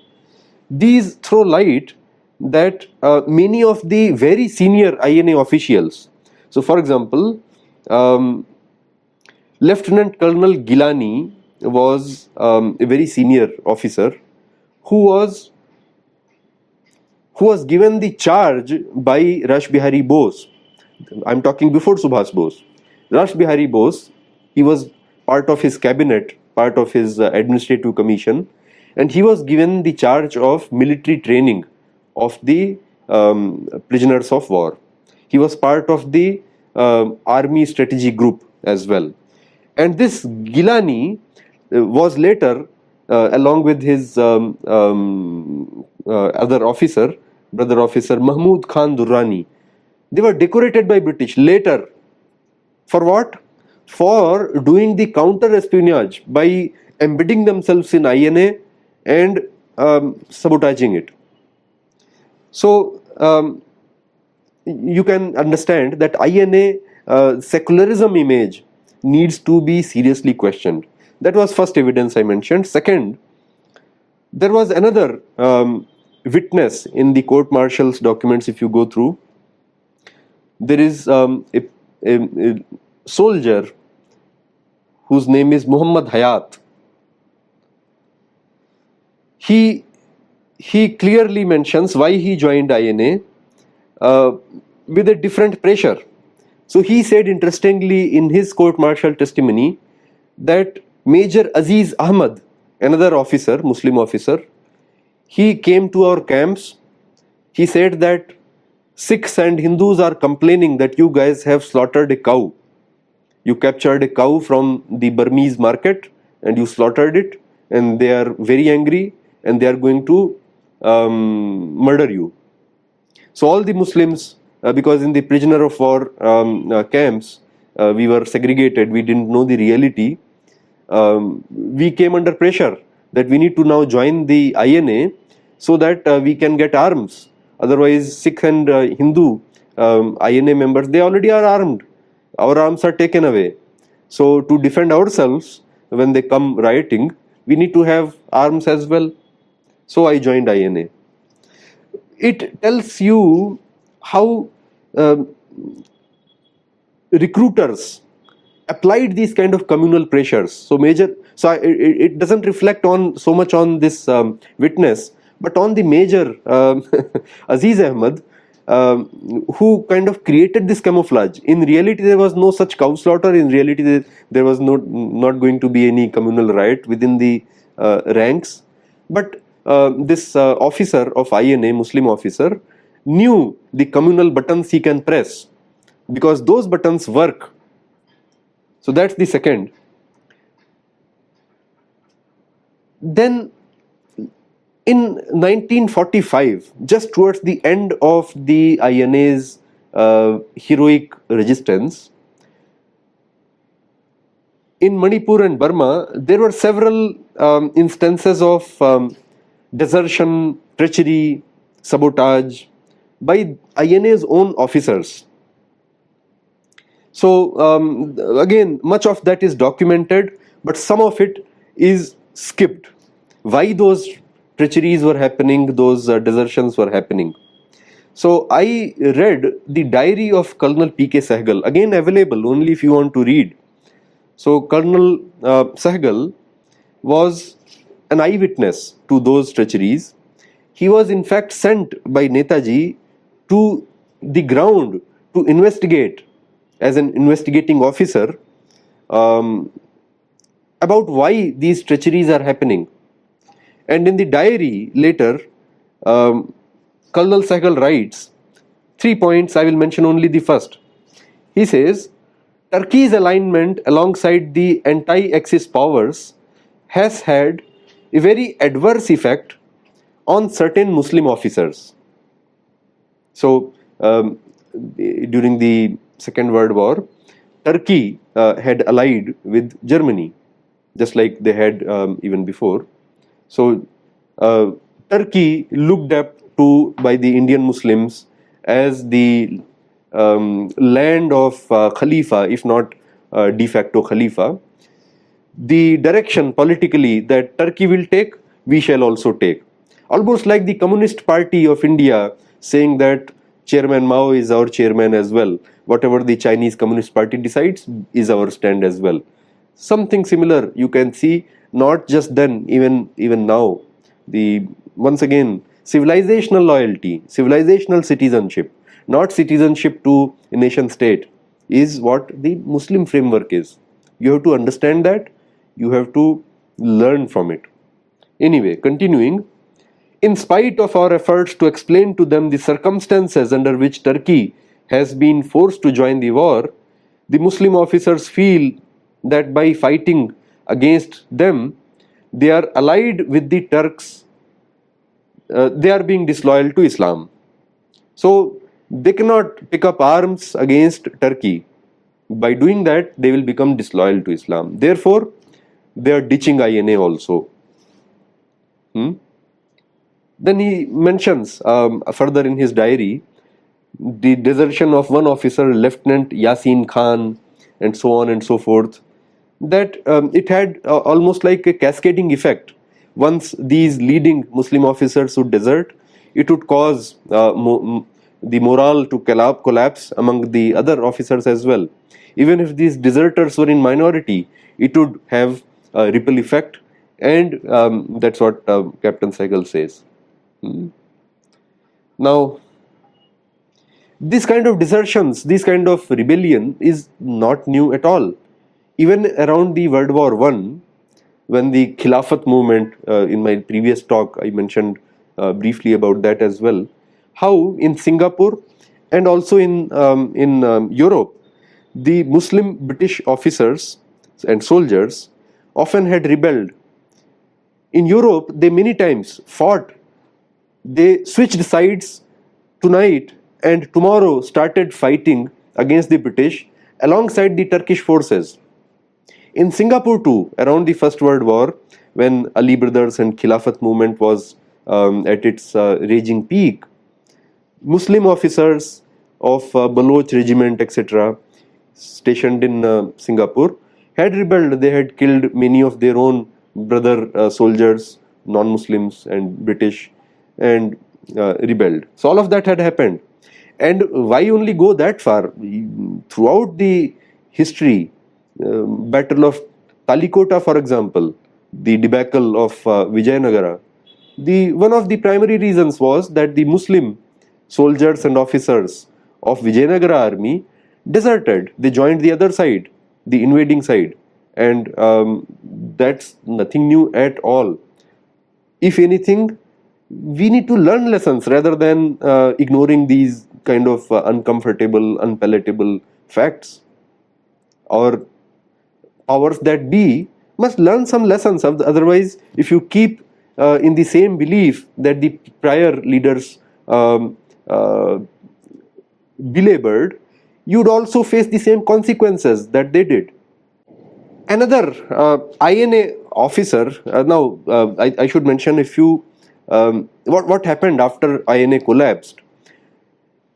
These throw light that uh, many of the very senior INA officials, so for example, um, Lieutenant Colonel Gilani was um, a very senior officer who was who was given the charge by Rash Bihari Bose. I'm talking before Subhas Bose. Rash Bihari Bose, he was part of his cabinet, part of his uh, administrative commission, and he was given the charge of military training of the um, prisoners of war. He was part of the uh, army strategy group as well. And this Gilani uh, was later, uh, along with his um, um, uh, other officer, brother officer Mahmud Khan Durrani, they were decorated by British later. For what? For doing the counter espionage by embedding themselves in INA and um, sabotaging it. So um, you can understand that INA uh, secularism image needs to be seriously questioned. That was first evidence I mentioned. Second, there was another um, witness in the court martial's documents. If you go through, there is um, a, a, a soldier whose name is Muhammad Hayat. He he clearly mentions why he joined INA uh, with a different pressure. So he said interestingly in his court martial testimony that Major Aziz Ahmad, another officer, Muslim officer, he came to our camps. He said that Sikhs and Hindus are complaining that you guys have slaughtered a cow. You captured a cow from the Burmese market and you slaughtered it, and they are very angry and they are going to um, murder you. So all the Muslims, uh, because in the prisoner of war um, uh, camps, uh, we were segregated, we didn't know the reality. Um, we came under pressure that we need to now join the INA so that uh, we can get arms. Otherwise, Sikh and uh, Hindu um, INA members, they already are armed. Our arms are taken away. So to defend ourselves when they come rioting, we need to have arms as well. So I joined INA. It tells you how um, recruiters applied these kind of communal pressures. So major, so it, it, doesn't reflect on so much on this um, witness, but on the major um, (laughs) Aziz Ahmad, um, who kind of created this camouflage. In reality, there was no such cow slaughter. In reality, there was no not going to be any communal riot within the uh, ranks. But uh, this uh, officer of INA, Muslim officer, knew the communal buttons he can press because those buttons work. So that's the second. Then in 1945, just towards the end of the INA's uh, heroic resistance, in Manipur and Burma, there were several um, instances of um, desertion, treachery, sabotage by INA's own officers. So um, again, much of that is documented, but some of it is skipped. Why those treacheries were happening, those uh, desertions were happening. So I read the diary of Colonel P.K. Sehgal, again available only if you want to read. So Colonel uh, Sehgal was an eyewitness to those treacheries. He was in fact sent by Netaji to the ground to investigate as an investigating officer um, about why these treacheries are happening. And in the diary later, um, Sehgal writes three points. I will mention only the first. He says, Turkey's alignment alongside the anti Axis powers has had a very adverse effect on certain Muslim officers. So, um, during the Second World War, Turkey uh, had allied with Germany, just like they had um, even before. So, uh, Turkey looked up to by the Indian Muslims as the um, land of uh, Khalifa, if not uh, de facto Khalifa. The direction politically that Turkey will take, we shall also take. Almost like the Communist Party of India saying that Chairman Mao is our chairman as well. Whatever the Chinese Communist Party decides is our stand as well. Something similar you can see not just then, even even now. The once again civilizational loyalty, civilizational citizenship, not citizenship to a nation state, is what the Muslim framework is. You have to understand that, you have to learn from it. Anyway, continuing, in spite of our efforts to explain to them the circumstances under which Turkey has been forced to join the war, the Muslim officers feel that by fighting against them, they are allied with the Turks, uh, they are being disloyal to Islam. So they cannot pick up arms against Turkey. By doing that, they will become disloyal to Islam. Therefore, they are ditching INA also. Hmm? Then he mentions um, further in his diary the desertion of one officer, Lieutenant Yasin Khan, and so on and so forth. That um, it had uh, almost like a cascading effect. Once these leading Muslim officers would desert, it would cause uh, mo- the morale to collapse among the other officers as well. Even if these deserters were in minority, it would have a ripple effect, and um, that's what uh, Captain Sehgal says. Hmm. Now, this kind of desertions, this kind of rebellion is not new at all. Even around the World War One, when the Khilafat movement, uh, in my previous talk, I mentioned uh, briefly about that as well. How in Singapore and also in um, in um, Europe, the Muslim British officers and soldiers often had rebelled. In Europe, they many times fought they switched sides tonight and tomorrow started fighting against the British alongside the Turkish forces. In Singapore too, around the First World War, when Ali Brothers and Khilafat movement was um, at its uh, raging peak, Muslim officers of uh, Baloch regiment, etc., stationed in uh, Singapore, had rebelled. They had killed many of their own brother uh, soldiers, non-Muslims and British, and uh, rebelled. So all of that had happened. And why only go that far? Throughout the history, uh, Battle of Talikota, for example, the debacle of uh, Vijayanagara, the one of the primary reasons was that the Muslim soldiers and officers of Vijayanagara army deserted. They joined the other side, the invading side, and um, that's nothing new at all. If anything, we need to learn lessons rather than uh, ignoring these kind of uh, uncomfortable, unpalatable facts. Our powers that be must learn some lessons. Otherwise, if you keep uh, in the same belief that the prior leaders um, uh, belabored, you'd also face the same consequences that they did. Another uh, INA officer, uh, now I, I should mention a few um, what, what happened after INA collapsed?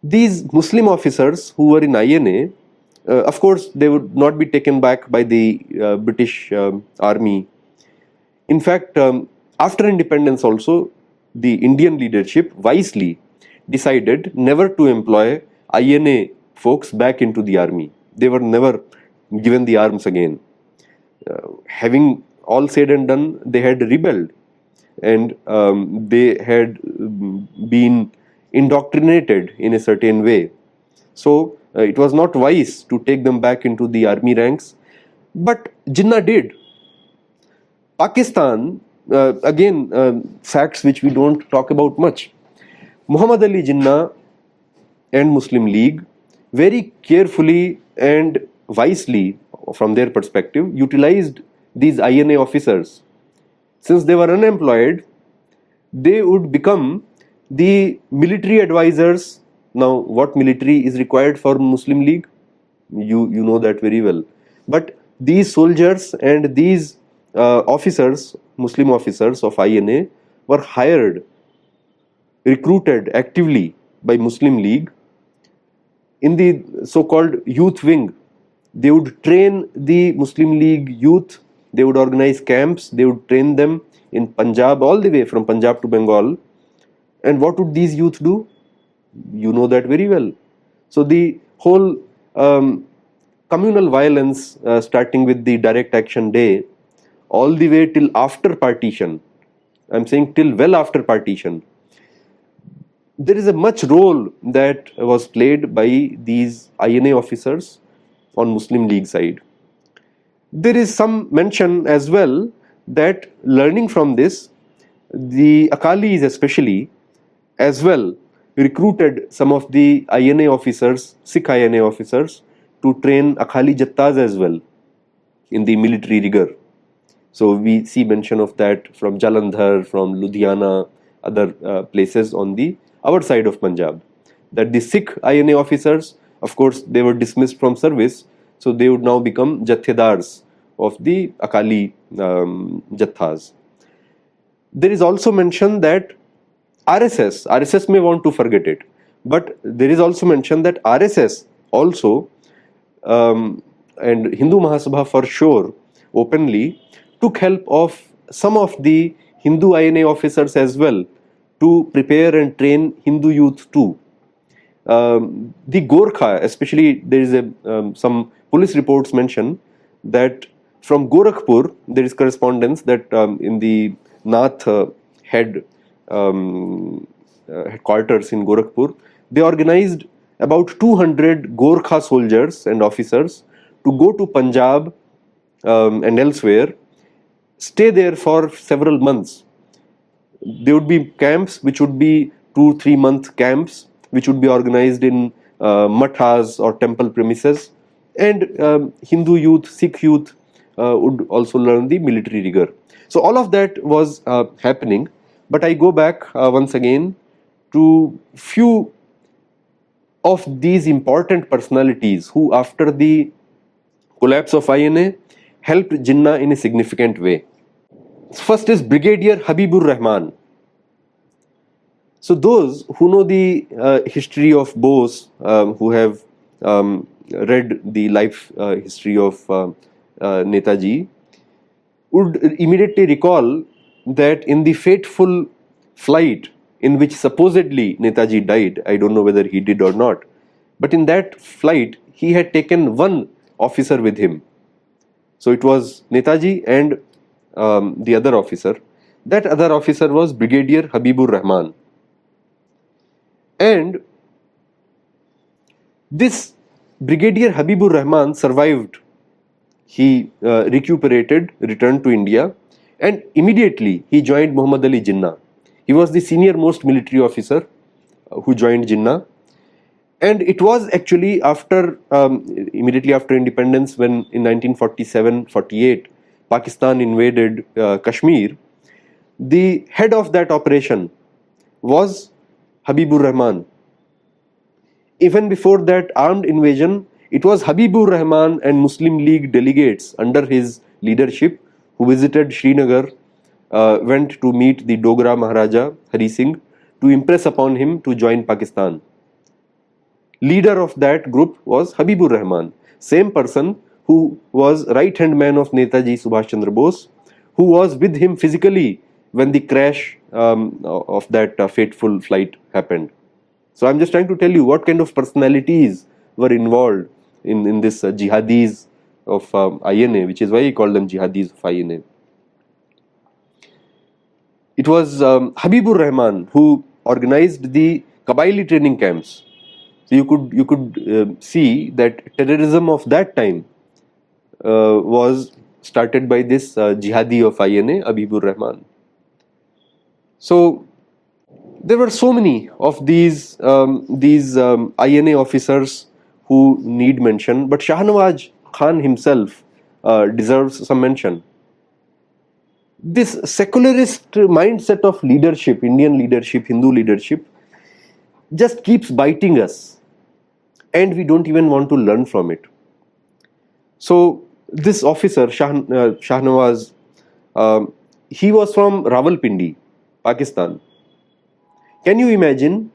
These Muslim officers who were in INA Uh, of course, they would not be taken back by the uh, British um, army. In fact, um, after independence, also, the Indian leadership wisely decided never to employ INA folks back into the army. They were never given the arms again. Uh, having all said and done, they had rebelled and um, they had um, been indoctrinated in a certain way. So uh, it was not wise to take them back into the army ranks, but Jinnah did. Pakistan, uh, again, uh, facts which we don't talk about much. Muhammad Ali Jinnah and Muslim League very carefully and wisely, from their perspective, utilized these INA officers. Since they were unemployed, they would become the military advisors. Now, what military is required for Muslim League? You, you know that very well. But these soldiers and these uh, officers, Muslim officers of INA, were hired, recruited actively by Muslim League in the so-called youth wing. They would train the Muslim League youth they would organize camps, they would train them in Punjab, all the way from Punjab to Bengal. And what would these youth do? You know that very well. So the whole um, communal violence, uh, starting with the direct action day, all the way till after partition, I'm saying till well after partition, there is a much role that was played by these INA officers on Muslim League side. There is some mention as well that learning from this, the Akalis especially, as well, recruited some of the INA officers, Sikh INA officers, to train Akali Jathas as well in the military rigor. So we see mention of that from Jalandhar, from Ludhiana, other uh, places on the our side of Punjab. That the Sikh INA officers, of course, they were dismissed from service, so they would now become Jathedars of the Akali um, Jathas. There is also mention that RSS, RSS may want to forget it, but there is also mention that RSS also um, and Hindu Mahasabha for sure openly took help of some of the Hindu INA officers as well to prepare and train Hindu youth too. Um, the Gorkha, especially there is a um, some police reports mention that from Gorakhpur, there is correspondence that um, in the Nath uh, head um, uh, headquarters in Gorakhpur, they organized about 200 Gorkha soldiers and officers to go to Punjab um, and elsewhere, stay there for several months. There would be camps which would be two, three month camps, which would be organized in uh, mathas or temple premises, and um, Hindu youth, Sikh youth uh, would also learn the military rigor. So all of that was uh, happening. But I go back uh, once again to few of these important personalities who after the collapse of INA helped Jinnah in a significant way. First is Brigadier Habibur Rahman. So those who know the uh, history of Bose, um, who have um, read the life uh, history of uh, uh, Netaji, would immediately recall that in the fateful flight in which supposedly Netaji died, I don't know whether he did or not, but in that flight he had taken one officer with him. So it was Netaji and um, the other officer. That other officer was Brigadier Habibur Rahman. And this Brigadier Habibur Rahman survived he uh, recuperated, returned to India, and immediately he joined Muhammad Ali Jinnah. He was the senior most military officer uh, who joined Jinnah. And it was actually after, um, immediately after independence, when in 1947 48, Pakistan invaded uh, Kashmir, the head of that operation was Habibur Rahman. Even before that armed invasion, it was Habibur Rahman and Muslim League delegates under his leadership who visited Srinagar, uh, went to meet the Dogra Maharaja Hari Singh to impress upon him to join Pakistan. Leader of that group was Habibur Rahman. same person who was right hand man of Netaji Subhash Chandra Bose, who was with him physically when the crash um, of that uh, fateful flight happened. So I'm just trying to tell you what kind of personalities were involved in, in this uh, jihadis of um, INA, which is why he called them jihadis of INA. It was um, Habibur Rahman who organized the Kabaili training camps. So you could you could uh, see that terrorism of that time uh, was started by this uh, jihadi of INA, Habibur Rahman. So there were so many of these um, these um, INA officers who need mention, but Shahnawaz Khan himself uh, deserves some mention. This secularist mindset of leadership, Indian leadership, Hindu leadership, just keeps biting us, and we don't even want to learn from it. So this officer Shah, uh, Shahnawaz, um, he was from Rawalpindi, Pakistan. Can you imagine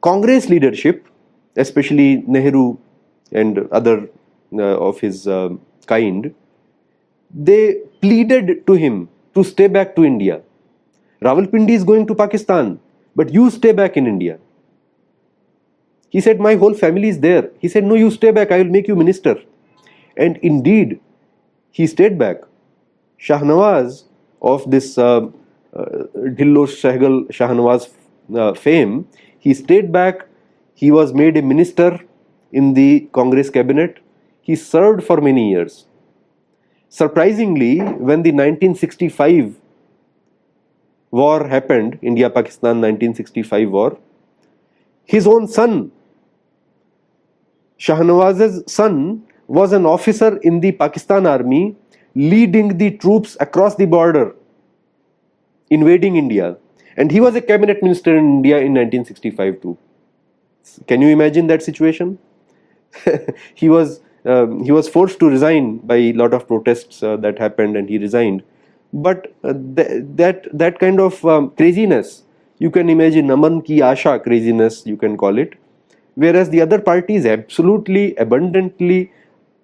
Congress leadership, especially Nehru and other uh, of his uh, kind, they pleaded to him to stay back to India. Rawalpindi is going to Pakistan, but you stay back in India. He said, My whole family is there. He said, No, you stay back, I will make you minister. And indeed, he stayed back. Shahnawaz of this uh, uh, Dhillon Sehgal Shahnawaz uh, fame, he stayed back. He was made a minister in the Congress cabinet. He served for many years. Surprisingly, when the 1965 war happened, India Pakistan 1965 war, his own son, Shahnawaz's son, was an officer in the Pakistan army leading the troops across the border, invading India. And he was a cabinet minister in India in 1965 too. Can you imagine that situation? (laughs) he was he was forced to resign by a lot of protests uh, that happened, and he resigned. But uh, th- that that kind of um, craziness, you can imagine Aman ki Asha craziness, you can call it. Whereas the other party is absolutely abundantly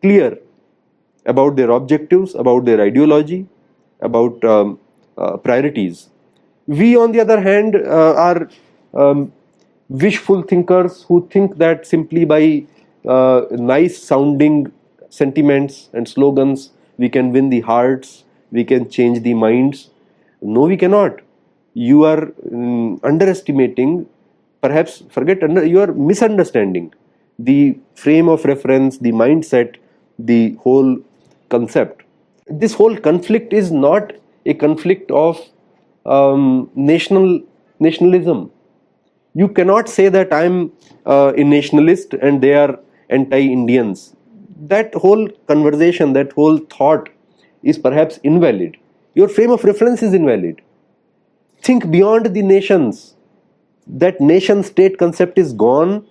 clear about their objectives, about their ideology, about um, uh, priorities. We, on the other hand, uh, are um, wishful thinkers who think that simply by uh, nice sounding sentiments and slogans we can win the hearts, we can change the minds. No, we cannot. You are um, underestimating, perhaps forget, under, you are misunderstanding the frame of reference, the mindset the whole concept. This whole conflict is not a conflict of um, national nationalism. You cannot say that I'm uh, a nationalist and they are anti-Indians. That whole conversation, that whole thought is perhaps invalid. Your frame of reference is invalid. Think beyond the nations. That nation state concept is gone.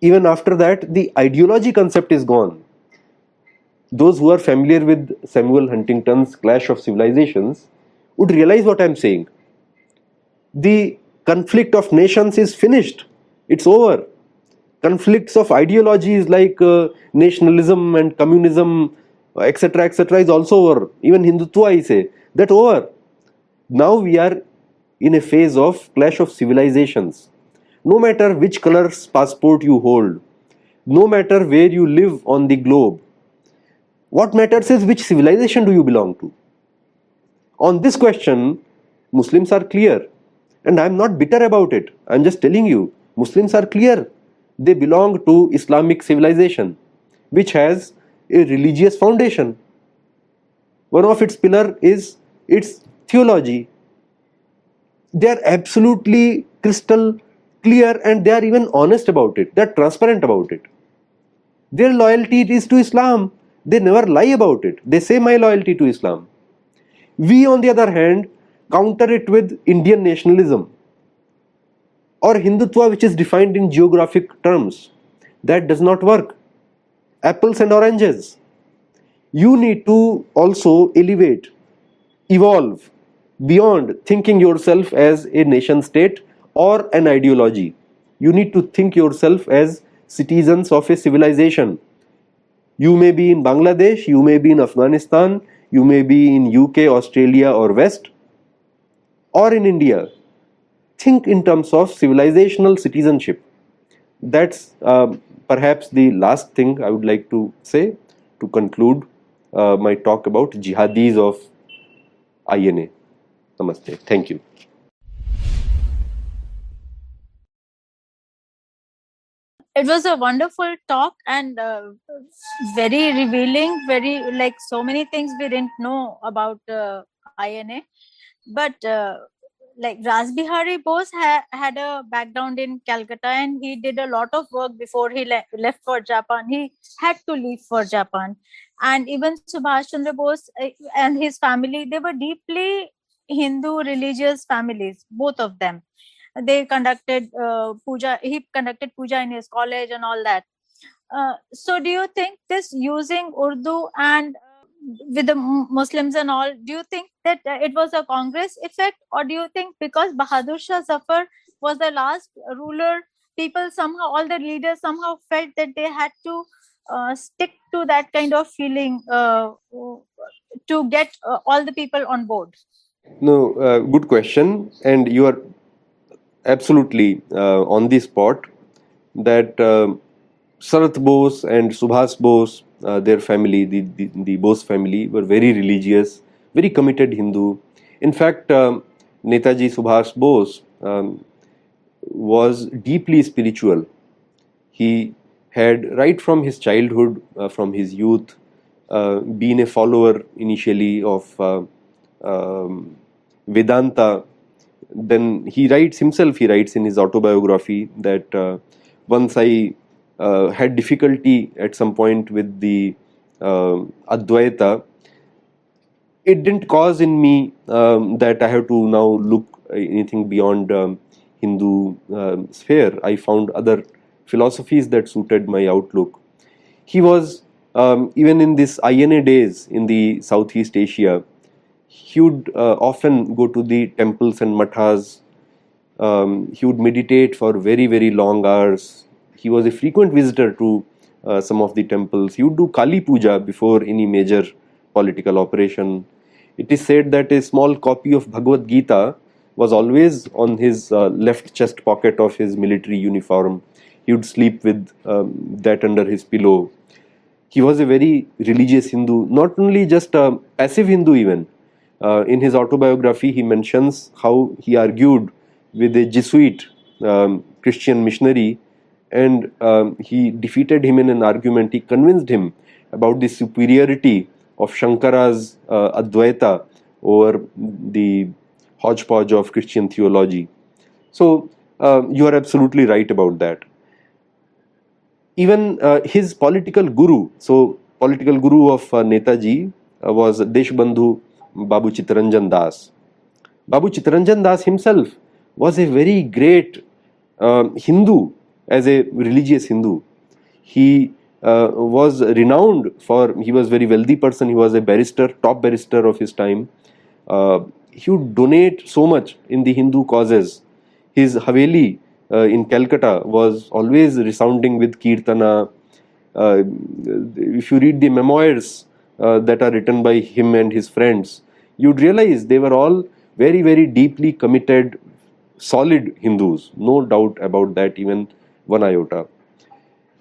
Even after that, the ideology concept is gone those who are familiar with Samuel Huntington's Clash of Civilizations would realize what I'm saying. The conflict of nations is finished, it's over. Conflicts of ideologies like uh, nationalism and communism, etc., etc., is also over. Even Hindutva, I say, that over. Now we are in a phase of clash of civilizations. No matter which color's passport you hold, no matter where you live on the globe, what matters is which civilization do you belong to? On this question, Muslims are clear. And I am not bitter about it. I am just telling you, Muslims are clear. They belong to Islamic civilization, which has a religious foundation. One of its pillar is its theology. They are absolutely crystal clear and they are even honest about it. They are transparent about it. Their loyalty is to Islam they never lie about it. They say my loyalty to Islam. We, on the other hand, counter it with Indian nationalism or Hindutva, which is defined in geographic terms. That does not work. Apples and oranges. You need to also elevate, evolve beyond thinking yourself as a nation state or an ideology. You need to think yourself as citizens of a civilization You may be in Bangladesh, you may be in Afghanistan, you may be in UK, Australia, or West, or in India. Think in terms of civilizational citizenship. That's uh, perhaps the last thing I would like to say to conclude uh, my talk about jihadis of INA. Namaste. Thank you. it was a wonderful talk and uh, very revealing very like so many things we didn't know about uh, ina but uh, like Rasbihari Bose ha- had a background in Calcutta and he did a lot of work before he le- left for Japan. He had to leave for Japan. And even Subhash Chandra Bose uh, and his family, they were deeply Hindu religious families, both of them they conducted uh, puja he conducted puja in his college and all that uh, so do you think this using urdu and with the muslims and all do you think that it was a congress effect? Or do you think because bahadur shah zafar was the last ruler people somehow all the leaders somehow felt that they had to uh, stick to that kind of feeling uh, to get uh, all the people on board? No good question. And you are absolutely uh, on the spot that Sarath Bose and Subhas Bose, uh, their family, the, the, the, Bose family, were very religious, very committed Hindu. In fact, um, Netaji Subhas Bose um, was deeply spiritual. He had, right from his childhood, uh, from his youth, uh, been a follower initially of uh, um, Vedanta then he writes himself he writes in his autobiography that uh, once i uh, had difficulty at some point with the uh, advaita it didn't cause in me um, that i have to now look anything beyond um, hindu um, sphere i found other philosophies that suited my outlook he was um, even in this ina days in the southeast asia he would uh, often go to the temples and mathas. Um, he would meditate for very, very long hours. He was a frequent visitor to uh, some of the temples. He would do Kali Puja before any major political operation. It is said that a small copy of Bhagavad Gita was always on his uh, left chest pocket of his military uniform. He would sleep with um, that under his pillow. He was a very religious Hindu, not only just a passive Hindu, even uh, in his autobiography, he mentions how he argued with a Jesuit um, Christian missionary and um, he defeated him in an argument. He convinced him about the superiority of Shankara's uh, Advaita over the hodgepodge of Christian theology. So, uh, you are absolutely right about that. Even uh, his political guru, so political guru of uh, Netaji uh, was Deshbandhu Babu Chittaranjan Das. Babu Chittaranjan Das himself was a very great uh, Hindu as a religious Hindu. He uh, was renowned for, he was very wealthy person, he was a barrister, top barrister of his time. Uh, he would donate so much in the Hindu causes. His Haveli uh, in Calcutta was always resounding with Kirtana. Uh, if you read the memoirs uh, that are written by him and his friends, you'd realize they were all very, very deeply committed, solid Hindus. No doubt about that, even one iota.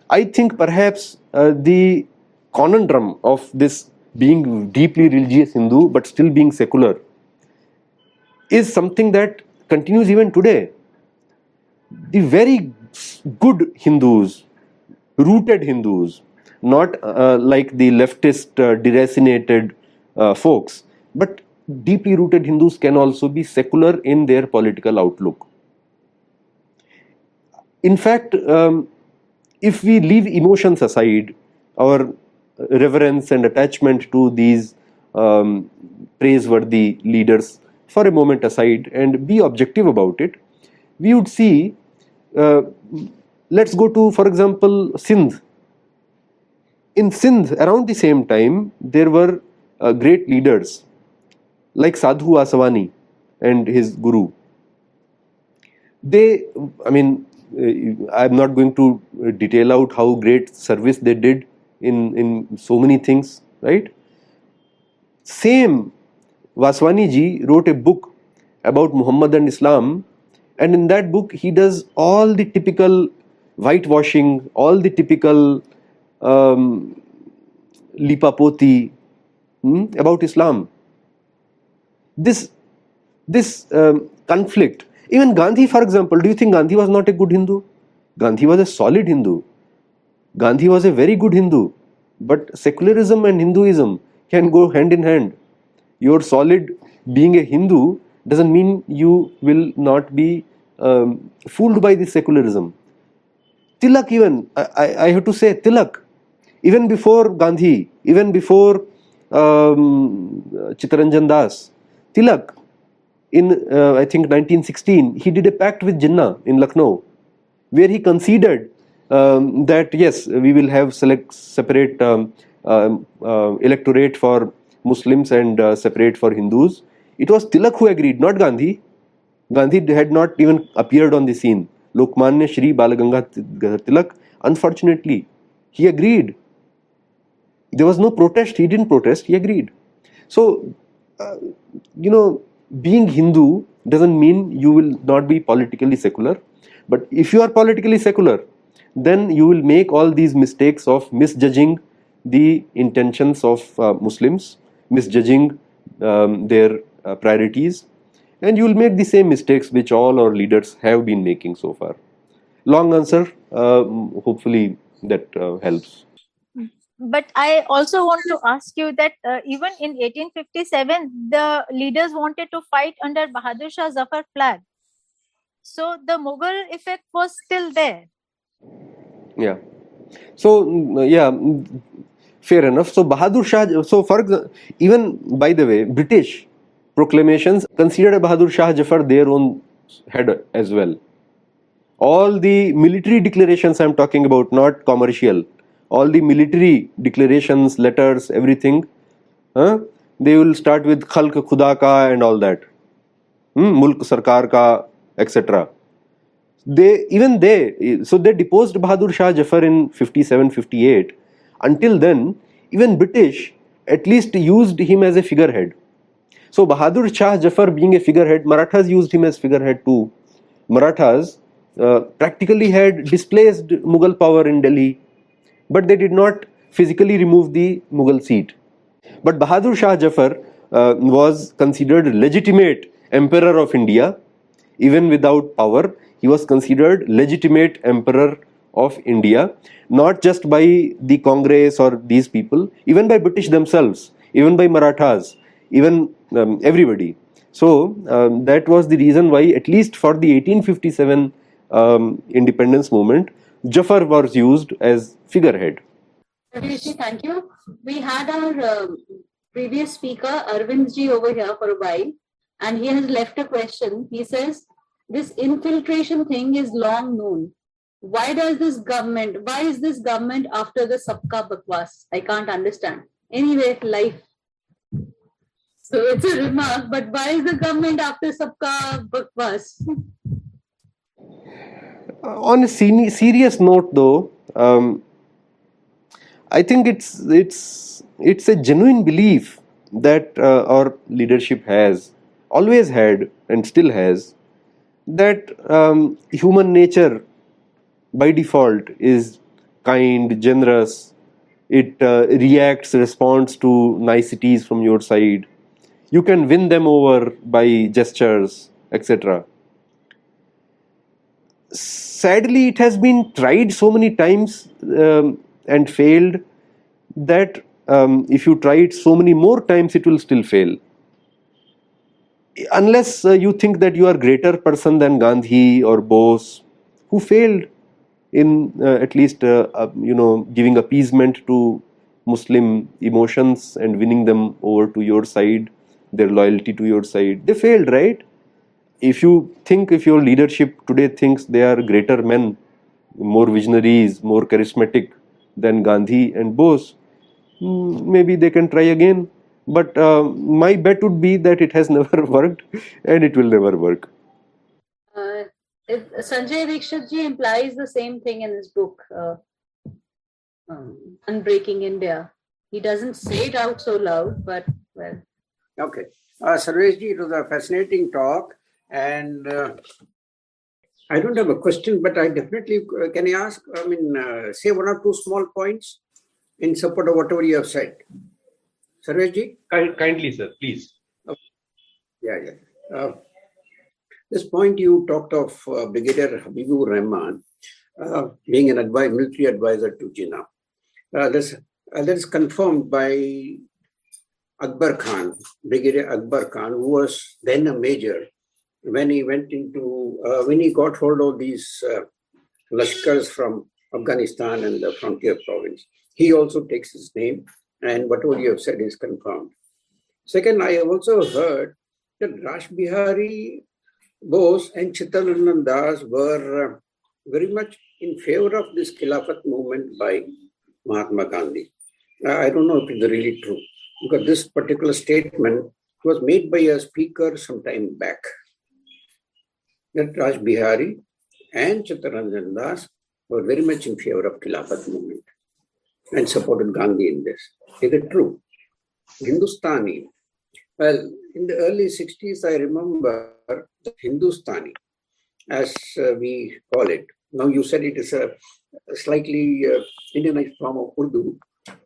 I think perhaps uh, the conundrum of this being deeply religious Hindu but still being secular is something that continues even today. The very good Hindus, rooted Hindus, not uh, like the leftist uh, deracinated uh, folks, but deeply rooted Hindus can also be secular in their political outlook. In fact, um, if we leave emotions aside, our reverence and attachment to these um, praiseworthy leaders for a moment aside and be objective about it, we would see, uh, let's go to, for example, Sindh. In Sindh, around the same time, there were uh, great leaders like Sadhu Vaswani and his guru. They, I mean, I'm not going to detail out how great service they did in, in so many things, right? Same, Vaswani ji wrote a book about Muhammad and Islam, and in that book, he does all the typical whitewashing, all the typical um, lipapoti hmm, about Islam. This this um, conflict. Even Gandhi, for example, do you think Gandhi was not a good Hindu? Gandhi was a solid Hindu. Gandhi was a very good Hindu. But secularism and Hinduism can go hand in hand. You're solid being a Hindu doesn't mean you will not be um, fooled by this secularism. Tilak, even, I, I have to say, Tilak, even before Gandhi, even before um, Chittaranjan Das, Tilak, in uh, I think 1916, he did a pact with Jinnah in Lucknow, where he conceded um, that yes, we will have select separate um, uh, uh, electorate for Muslims and uh, separate for Hindus. It was Tilak who agreed, not Gandhi. Gandhi had not even appeared on the scene. Lokmanya Shri Balaganga Tilak, unfortunately, he agreed. There was no protest. He didn't protest. He agreed. So, uh, you know, being Hindu doesn't mean you will not be politically secular. But if you are politically secular, then you will make all these mistakes of misjudging the intentions of uh, Muslims, misjudging um, their uh, priorities, and you will make the same mistakes which all our leaders have been making so far. Long answer, uh, hopefully that uh, helps but I also want to ask you that uh, even in 1857, the leaders wanted to fight under Bahadur Shah Zafar flag. So the Mughal effect was still there. Yeah. So mm, yeah, mm, fair enough. So Bahadur Shah. So for even by the way, British proclamations considered Bahadur Shah Zafar their own head as well. All the military declarations I'm talking about, not commercial all the military declarations, letters, everything, huh? they will start with Khalq Khuda ka and all that. Hmm? Mulk Sarkar ka, etc. They even they so they deposed Bahadur Shah Jafar in 57 58. Until then, even British at least used him as a figurehead. So Bahadur Shah Jafar being a figurehead, Marathas used him as figurehead too. Marathas uh, practically had displaced Mughal power in Delhi but they did not physically remove the Mughal seat. But Bahadur Shah Jafar uh, was considered legitimate emperor of India, even without power. He was considered legitimate emperor of India, not just by the Congress or these people, even by British themselves, even by Marathas, even um, everybody. So um, that was the reason why, at least for the 1857 um, independence movement, Jafar was used as figurehead. Thank you. We had our uh, previous speaker, Arvind ji, over here for a while, and he has left a question. He says, This infiltration thing is long known. Why does this government, why is this government after the Sabka Bakwas? I can't understand. Anyway, life. So it's a remark, but why is the government after Sabka Bakwas? (laughs) On a serious note, though, um, I think it's it's it's a genuine belief that uh, our leadership has always had and still has that um, human nature by default is kind, generous. It uh, reacts, responds to niceties from your side. You can win them over by gestures, etc sadly, it has been tried so many times um, and failed that um, if you try it so many more times, it will still fail. Unless uh, you think that you are a greater person than Gandhi or Bose, who failed in uh, at least uh, uh you know giving appeasement to Muslim emotions and winning them over to your side, their loyalty to your side. They failed, right? If you think if your leadership today thinks they are greater men, more visionaries, more charismatic than Gandhi and Bose, hmm, maybe they can try again. But uh, my bet would be that it has (laughs) never worked and it will never work. Uh, Sanjay Dikshit ji implies the same thing in his book. Uh, um, unbreaking India. He doesn't say it out so loud, but well. Okay. Uh, Sarveshji, it was a fascinating talk. And uh, I don't have a question, but I definitely uh, can I ask, I mean, uh, say one or two small points in support of whatever you have said. Sarveshji? Kind, kindly, sir, please. Yeah, yeah. Uh, this point you talked of uh, Brigadier Habibur Rahman uh, being an advi- military advisor to Jinnah. Uh, this, uh, that is confirmed by Akbar Khan, Brigadier Akbar Khan, who was then a major when he went into, uh, when he got hold of these uh, Lashkars from Afghanistan and the frontier province. He also takes his name, and whatever you have said is confirmed. Second, I have also heard that Rash Bihari Bose and Chittaranjan Das were uh, very much in favor of this Khilafat movement by Mahatma Gandhi. I don't know if it's really true because this particular statement was made by a speaker some time back. That Rash Bihari and Chittaranjan Das were very much in favor of Khilafat movement and supported Gandhi in this. Is it true? Hindustani. Well, in the early 60s, I remember the Hindustani, as uh, we call it. Now, you said it is a slightly uh, Indianized form of Urdu,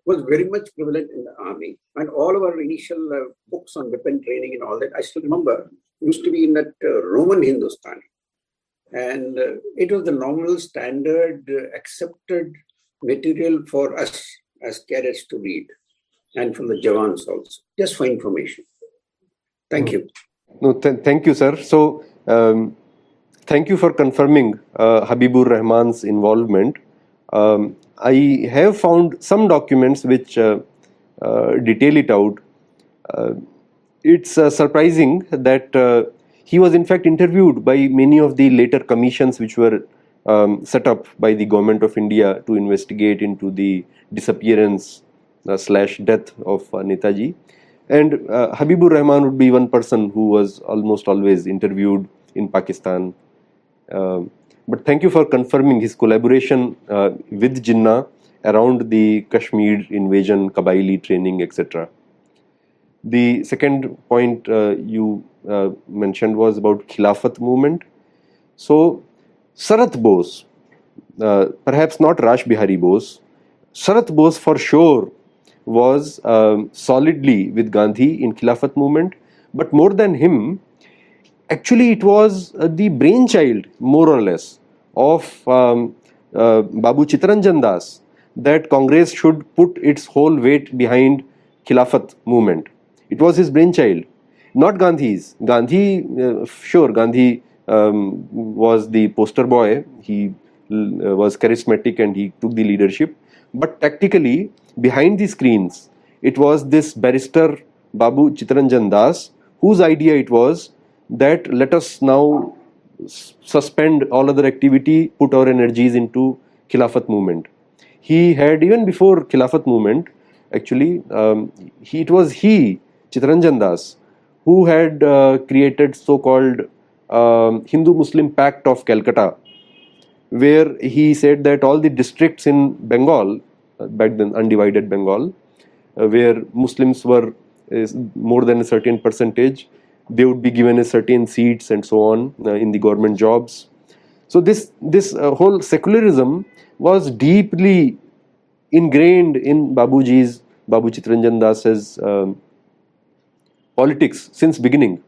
was very much prevalent in the army. And all of our initial uh, books on weapon training and all that, I still remember, used to be in that uh, Roman Hindustani. And uh, it was the normal, standard, uh, accepted material for us as cadets to read, and from the Jawans also, just for information. Thank you. No, th- thank you, sir. So, um, thank you for confirming uh, Habibur Rahman's involvement. Um, I have found some documents which uh, uh, detail it out. It's uh, surprising that uh, he was, in fact, interviewed by many of the later commissions which were um, set up by the government of India to investigate into the disappearance uh, slash death of uh, Netaji. And uh, Habibur Rahman would be one person who was almost always interviewed in Pakistan. Um, but thank you for confirming his collaboration uh, with Jinnah around the Kashmir invasion, Kabaili training, etc. The second point uh, you uh, mentioned was about Khilafat movement. So, Sarat Bose, uh, perhaps not Rash Bihari Bose, Sarat Bose for sure was um, solidly with Gandhi in Khilafat movement, but more than him, actually it was uh, the brainchild, more or less, of um, uh, Babu Chittaranjan Das that Congress should put its whole weight behind Khilafat movement. It was his brainchild, not Gandhi's. Gandhi, uh, sure, Gandhi um, was the poster boy. He uh, was charismatic and he took the leadership. But tactically, behind the screens, it was this barrister Babu Chittaranjan Das whose idea it was that let us now suspend all other activity, put our energies into Khilafat movement. He had even before Khilafat movement, actually, um, he, it was he, Chittaranjan Das, who had uh, created so-called um, Hindu-Muslim Pact of Calcutta, where he said that all the districts in Bengal, uh, back then undivided Bengal, uh, where Muslims were more than a certain percentage, they would be given a certain seats and so on uh, in the government jobs. So this this uh, whole secularism was deeply ingrained in Babuji's Babu Chittaranjan Das's um, politics since beginning.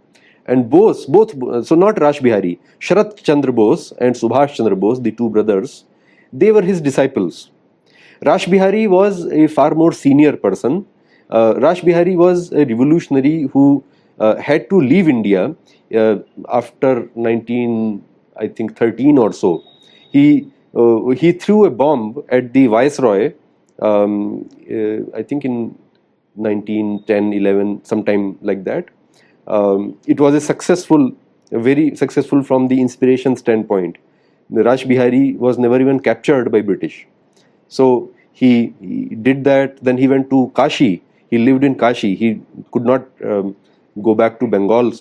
And Bose, both, so not Rash Bihari, Sharat Chandra Bose and Subhash Chandra Bose, the two brothers, they were his disciples. Rash Bihari was a far more senior person. Uh, Rash Bihari was a revolutionary who uh, had to leave India uh, after 19, I think 13 or so. He uh, he threw a bomb at the viceroy. Um, uh, I think in 1910, 11, sometime like that. Um, it was a successful, very successful from the inspiration standpoint. The Rash Bihari was never even captured by British. So he, he did that. Then he went to Kashi. He lived in Kashi. He could not um, go back to Bengal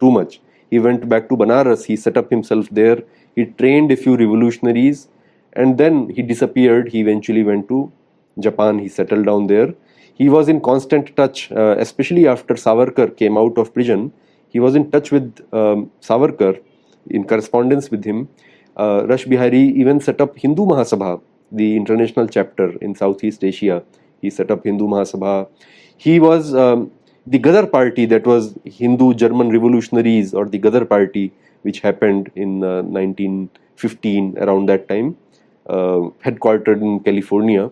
too much. He went back to Banaras. He set up himself there. He trained a few revolutionaries, and then he disappeared. He eventually went to Japan. He settled down there. He was in constant touch, uh, especially after Savarkar came out of prison. He was in touch with um, Savarkar, in correspondence with him. Uh, Rash Bihari even set up Hindu Mahasabha, the international chapter in Southeast Asia. He set up Hindu Mahasabha. He was um, the Gadar party, that was Hindu German revolutionaries, or the Gadar party, which happened in uh, 1915 around that time, uh, headquartered in California.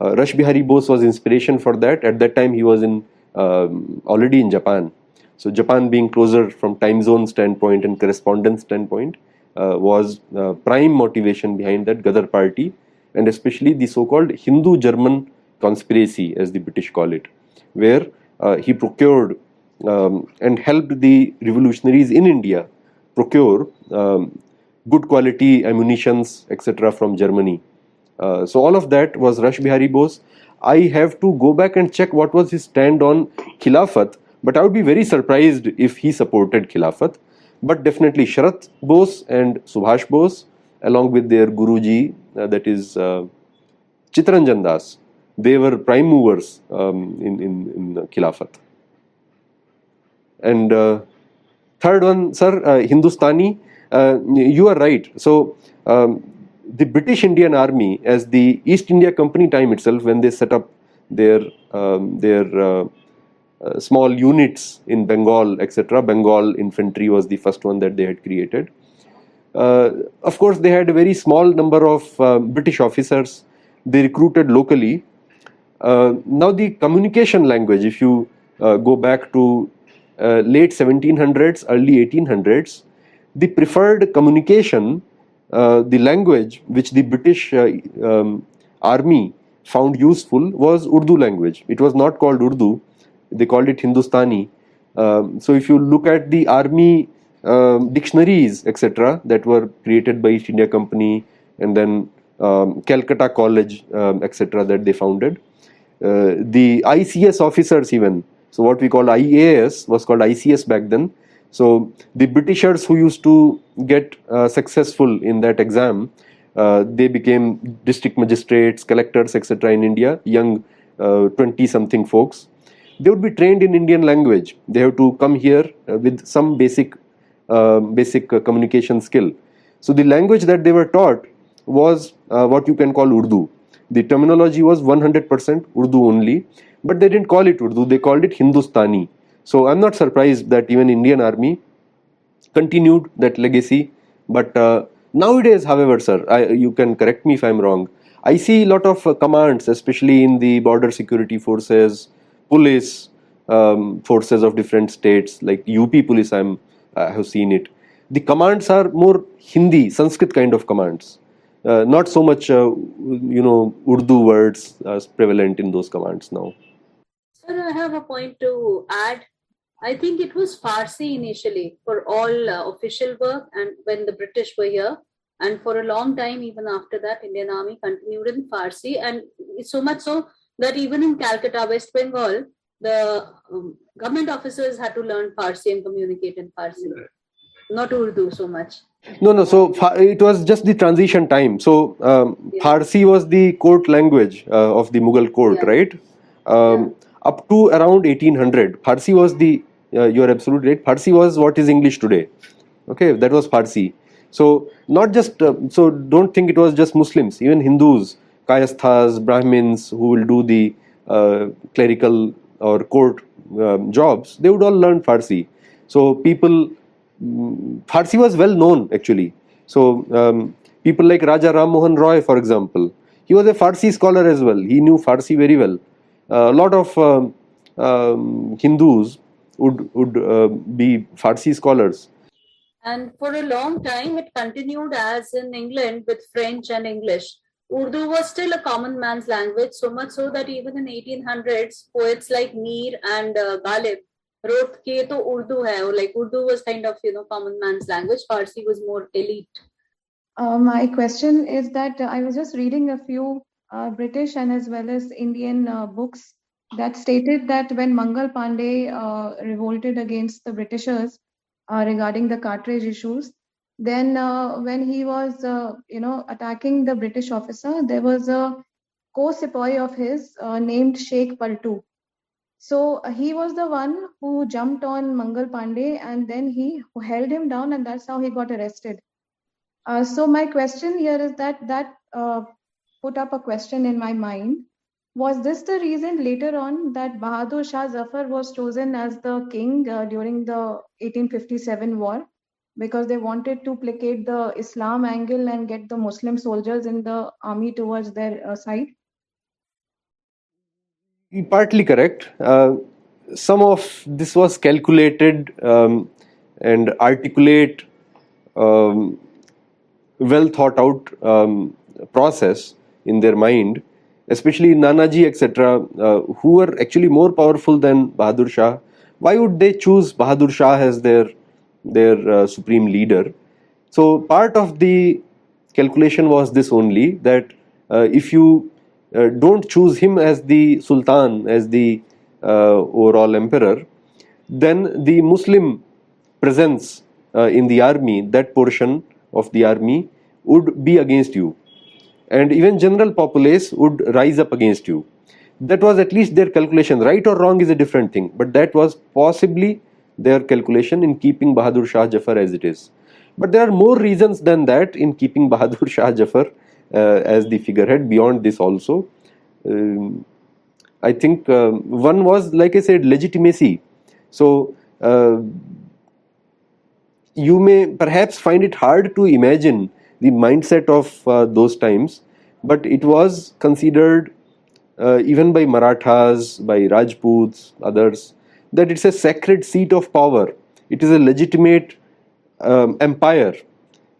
Uh, Rash Bihari Bose was inspiration for that. At that time, he was in um, already in Japan. So Japan being closer from time zone standpoint and correspondence standpoint uh, was uh, prime motivation behind that Gadar party, and especially the so-called Hindu-German conspiracy, as the British call it, where uh, he procured um, and helped the revolutionaries in India procure um, good quality ammunitions, etc., from Germany. Uh, so all of that was Rash Bihari Bose. I have to go back and check what was his stand on Khilafat, but I would be very surprised if he supported Khilafat. But definitely Sharat Bose and Subhash Bose, along with their Guruji, uh, that is uh, Chittaranjan Das, they were prime movers um, in, in, in Khilafat. And uh, third one, sir, uh, Hindustani, uh, you are right. So um, the British Indian Army, as the East India Company time itself, when they set up their um, their uh, uh, small units in Bengal, etc. Bengal infantry was the first one that they had created. Uh, of course, they had a very small number of uh, British officers. They recruited locally. Uh, now, the communication language, if you uh, go back to late 1700s, early 1800s, the preferred communication the language which the British uh, um, army found useful was Urdu language. It was not called Urdu, they called it Hindustani. Um, so if you look at the army um, dictionaries, etc., that were created by East India Company and then um, Calcutta College, um, etc., that they founded, uh, the ICS officers even, so what we call IAS was called ICS back then, so the Britishers who used to get uh, successful in that exam, uh, they became district magistrates, collectors, etc. in India, young 20-something uh, folks. They would be trained in Indian language. They have to come here uh, with some basic, uh, basic communication skill. So the language that they were taught was what you can call Urdu. The terminology was 100% Urdu only, but they didn't call it Urdu. They called it Hindustani so I'm not surprised that even Indian Army continued that legacy. But uh, nowadays, however, sir, I, you can correct me if I'm wrong. I see a lot of uh, commands, especially in the border security forces, police um, forces of different states, like UP police. I'm I have seen it. The commands are more Hindi, Sanskrit kind of commands. Uh, not so much, uh, you know, Urdu words as prevalent in those commands now. Sir, I have a point to add I think it was Farsi initially for all uh, official work, and when the British were here, and for a long time, even after that, Indian Army continued in Farsi, and so much so that even in Calcutta, West Bengal, the um, government officers had to learn Farsi and communicate in Farsi, not Urdu so much. No, no. So it was just the transition time. So um, yeah. Farsi was the court language uh, of the Mughal court, yeah. right? Um, yeah. Up to around 1800, Farsi was the uh, you are absolutely right. Parsi was what is English today. Okay, that was Parsi. So not just uh, so don't think it was just Muslims. Even Hindus, Kayasthas, Brahmins who will do the uh, clerical or court um, jobs, they would all learn Farsi. So people, Farsi was well known actually. So um, people like Raja Ram Mohan Roy, for example, he was a Farsi scholar as well. He knew Farsi very well. Uh, a lot of um, um Hindus would would uh, be Farsi scholars. And for a long time, it continued as in England with French and English. Urdu was still a common man's language, so much so that even in 1800s, poets like Mir and uh, Ghalib wrote ke to Urdu hai, or like Urdu was kind of you know common man's language. Farsi was more elite. Uh, my question is that uh, I was just reading a few uh, British and as well as Indian uh, books that stated that when Mangal Pandey uh, revolted against the Britishers uh, regarding the cartridge issues, then uh, when he was, uh, you know, attacking the British officer, there was a co-sepoy of his uh, named Sheikh Paltu. So uh, he was the one who jumped on Mangal Pandey and then he held him down and that's how he got arrested. So my question here is that that put up a question in my mind. Was this the reason later on that Bahadur Shah Zafar was chosen as the king uh, during the 1857 war? Because they wanted to placate the Islam angle and get the Muslim soldiers in the army towards their uh, side? Partly correct. Uh, some of this was calculated um, and articulate, um, well thought out um, process in their mind, especially Nanaji, etc., uh, who were actually more powerful than Bahadur Shah. Why would they choose Bahadur Shah as their their uh, supreme leader? So part of the calculation was this only that uh, if you uh, don't choose him as the sultan, as the uh, overall emperor, then the Muslim presence uh, in the army, that portion of the army, would be against you and even general populace would rise up against you. That was at least their calculation. Right or wrong is a different thing, but that was possibly their calculation in keeping Bahadur Shah Jafar as it is. But there are more reasons than that in keeping (laughs) Bahadur Shah Jafar uh, as the figurehead beyond this also. Um, I think uh, one was, like I said, legitimacy. So uh, you may perhaps find it hard to imagine the mindset of uh, those times, but it was considered uh, even by Marathas, by Rajputs, others, that it's a sacred seat of power. It is a legitimate um, empire.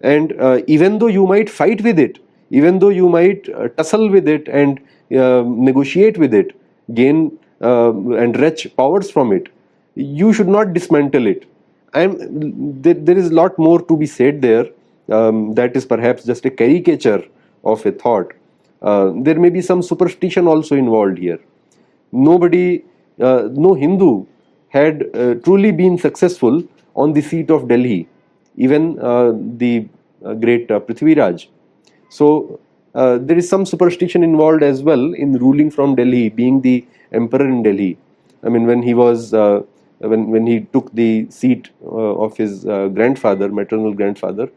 And uh, even though you might fight with it, even though you might uh, tussle with it and uh, negotiate with it, gain um, and wrench powers from it, you should not dismantle it. I'm, there, there is a lot more to be said there um, that is perhaps just a caricature of a thought. Uh, there may be some superstition also involved here. Nobody, uh, no Hindu had uh, truly been successful on the seat of Delhi, even uh, the uh, great uh, Prithviraj. So uh, there is some superstition involved as well in ruling from Delhi, being the emperor in Delhi. I mean, when he was when when he took the seat of his grandfather, maternal grandfather,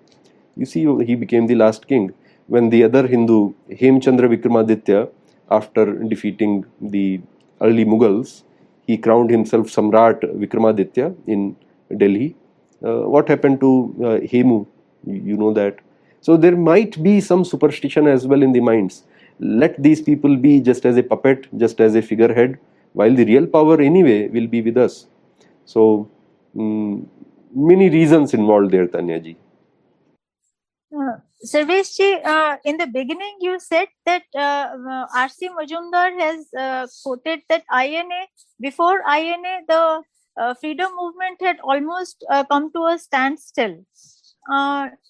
you see, he became the last king. When the other Hindu, Hemchandra Vikramaditya, after defeating the early Mughals, he crowned himself Samrat Vikramaditya in Delhi. Uh, what happened to uh, Hemu? You know that. So there might be some superstition as well in the minds. Let these people be just as a puppet, just as a figurehead, while the real power anyway will be with us. So um, many reasons involved there, Tanyaji. Uh, Sarveshji, uh, in the beginning, you said that uh, uh R.C. Majumdar has uh, quoted that INA, before INA, the uh, freedom movement had almost uh, come to a standstill.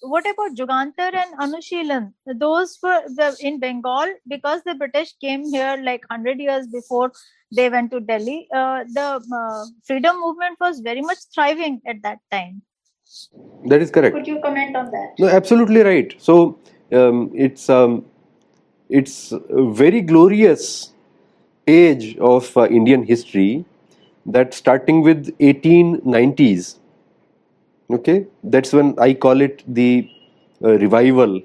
what about Jugantar and Anushilan? Those were the, in Bengal because the British came here like 100 years before they went to Delhi. the freedom movement was very much thriving at that time. That is correct. Could you comment on that? No, absolutely right. So um, it's um, it's a very glorious age of uh, Indian history that starting with 1890s. Okay, that's when I call it the uh, revival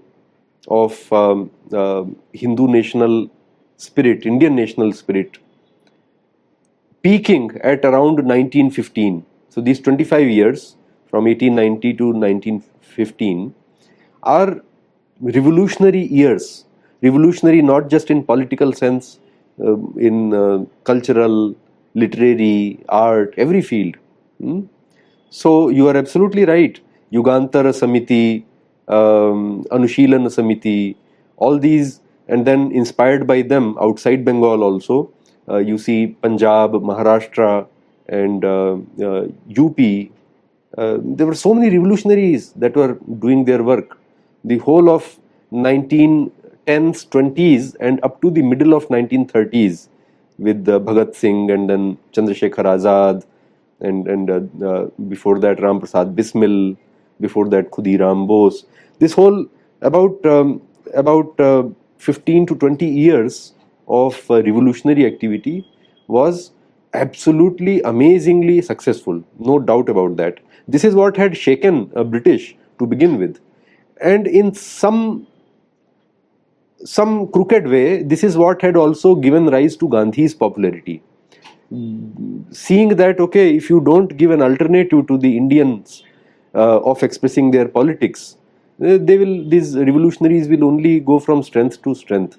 of um, uh, Hindu national spirit, Indian national spirit, peaking at around 1915. So these 25 years from 1890 to 1915 are revolutionary years. Revolutionary not just in political sense, uh, in uh, cultural, literary, art, every field. Hmm? So you are absolutely right. Yugantara Samiti, um, Anushilan Samiti, all these, and then inspired by them outside Bengal also, uh, you see Punjab, Maharashtra, and UP uh, there were so many revolutionaries that were doing their work. The whole of 1910s, 20s, and up to the middle of 1930s, with uh, Bhagat Singh and then Chandrasekhar Azad, and and uh, uh, before that Ram Prasad Bismil, before that Khudiram Bose. This whole about um, about uh, 15 to 20 years of revolutionary activity was absolutely amazingly successful no doubt about that this is what had shaken uh, british to begin with. And in some some crooked way this is what had also given rise to gandhi's popularity. Seeing that okay if you don't give an alternative to the indians uh, of expressing their politics uh, they will these revolutionaries will only go from strength to strength.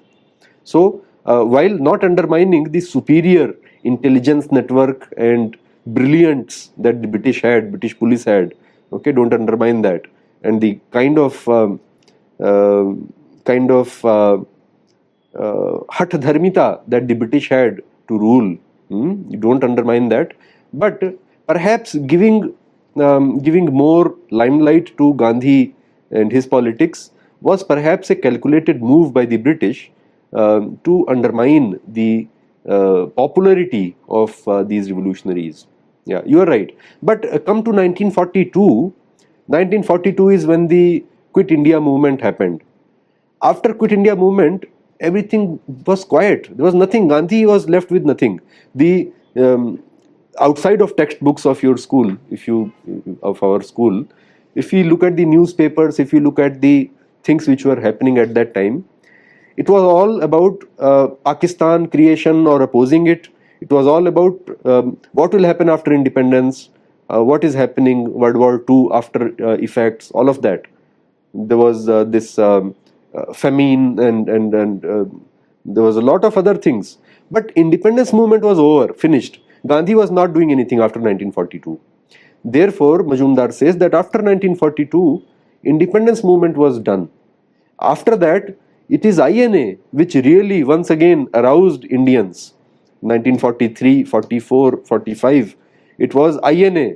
So uh, while not undermining the superior intelligence network and brilliance that the british had british police had okay don't undermine that and the kind of um, uh, kind of uh, uh, dharmita that the british had to rule Hmm? You don't undermine that, but perhaps giving um, giving more limelight to Gandhi and his politics was perhaps a calculated move by the British um, to undermine the uh, popularity of uh, these revolutionaries. Yeah, you are right. But uh, come to 1942, 1942 is when the Quit India movement happened. After Quit India movement, everything was quiet. There was nothing. Gandhi was left with nothing. The um, outside of textbooks of your school, if you of our school, if you look at the newspapers, if you look at the things which were happening at that time, it was all about uh, Pakistan creation or opposing it. It was all about um, what will happen after independence, uh, what is happening World War II after uh, effects, all of that. There was uh, this. Um, uh, famine and and and uh, there was a lot of other things. But independence movement was over, finished. Gandhi was not doing anything after 1942. Therefore, Majumdar says that after 1942, independence movement was done. After that, it is INA which really once again aroused Indians. 1943, 44, 45, it was INA.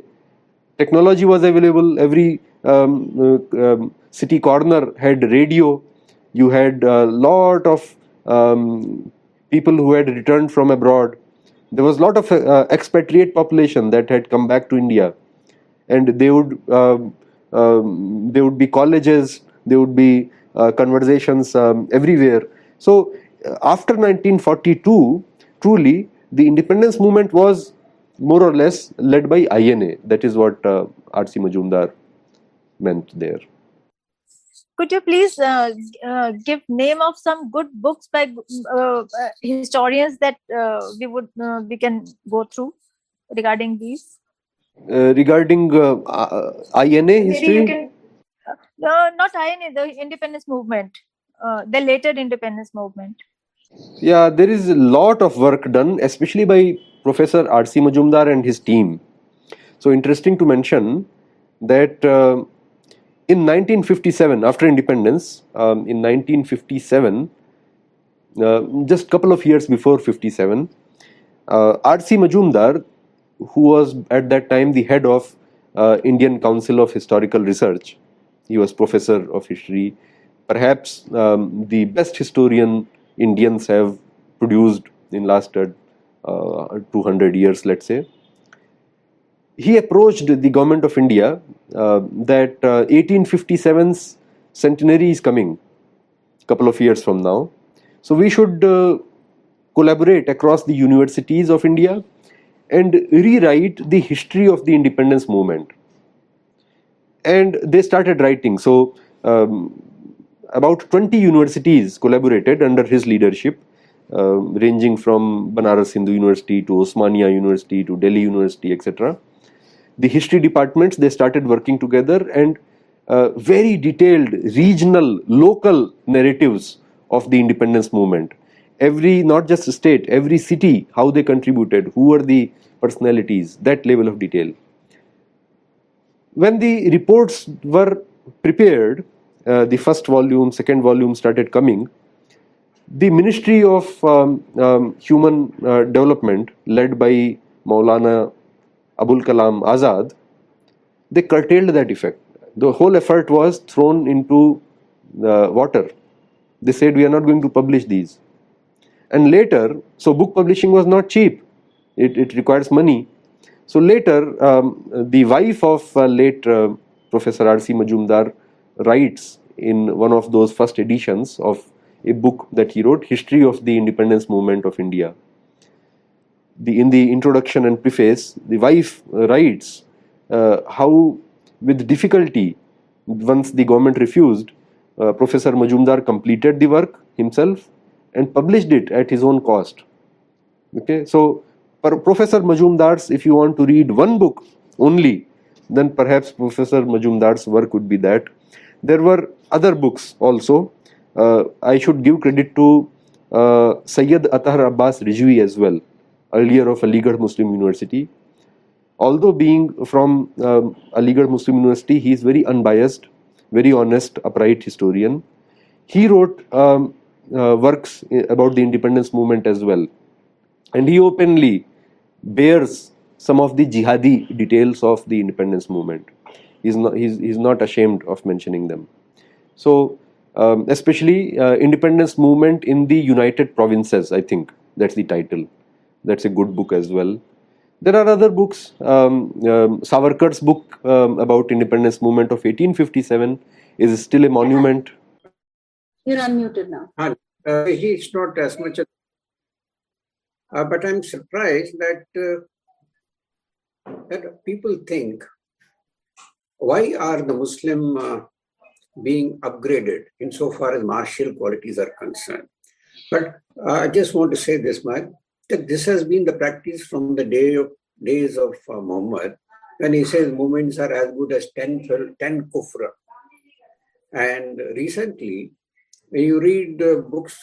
Technology was available. Every um, uh, um, city corner had radio you had a lot of um, people who had returned from abroad. There was a lot of uh, expatriate population that had come back to India, and they would um, um, there would be colleges, there would be uh, conversations um, everywhere. So uh, after 1942, truly the independence movement was more or less led by INA. That is what uh, R.C. Majumdar meant there could you please uh, uh, give name of some good books by uh, uh historians that uh, we would uh, we can go through regarding these regarding INA history can, no not INA the independence movement the later independence movement yeah there is a lot of work done especially by professor RC Majumdar and his team so interesting to mention that in 1957, after independence, um, in 1957, uh, just couple of years before 57, uh, R.C. Majumdar, who was at that time the head of uh, Indian Council of Historical Research, he was professor of history, perhaps um, the best historian Indians have produced in last uh, 200 years, let's say he approached the government of India uh, that uh, 1857's centenary is coming couple of years from now. So we should uh, collaborate across the universities of India and rewrite the history of the independence movement. And they started writing. So um, about 20 universities collaborated under his leadership, uh, ranging from Banaras Hindu University to Osmania University to Delhi University, etc the history departments they started working together and uh, very detailed regional local narratives of the independence movement. Every not just state every city how they contributed who were the personalities that level of detail. When the reports were prepared uh, the first volume second volume started coming the ministry of um, um, human uh, development led by maulana Abul Kalam Azad, they curtailed that effect. The whole effort was thrown into the water. They said, We are not going to publish these. And later, so book publishing was not cheap, it, it requires money. So later, um, the wife of uh, late uh, Professor R.C. Majumdar writes in one of those first editions of a book that he wrote, History of the Independence Movement of India. The, in the introduction and preface, the wife writes uh, how, with difficulty, once the government refused, uh, Professor Majumdar completed the work himself and published it at his own cost. Okay, so Professor Majumdar's, if you want to read one book only, then perhaps Professor Majumdar's work would be that. There were other books also. Uh, I should give credit to uh, Sayyid Athar Abbas Rizvi as well, earlier of Aligarh Muslim University. Although being from um, Aligarh Muslim University, he is very unbiased, very honest, upright historian. He wrote um, uh, works about the independence movement as well. And he openly bears some of the jihadi details of the independence movement. He's not, he's, he's not ashamed of mentioning them. So, um, especially uh, independence movement in the United Provinces, I think that's the title. That's a good book as well. There are other books. Um, um, Savarkar's book um, about independence movement of 1857 is still a monument. You're unmuted now. Uh, he's not as much. Uh, but I'm surprised that uh, that people think why are the Muslim uh, being upgraded insofar as martial qualities are concerned? But uh, I just want to say this, Mike, that this has been the practice from the day of days of uh, Muhammad, when he says movements are as good as 10, 10 kufra. And recently, when you read books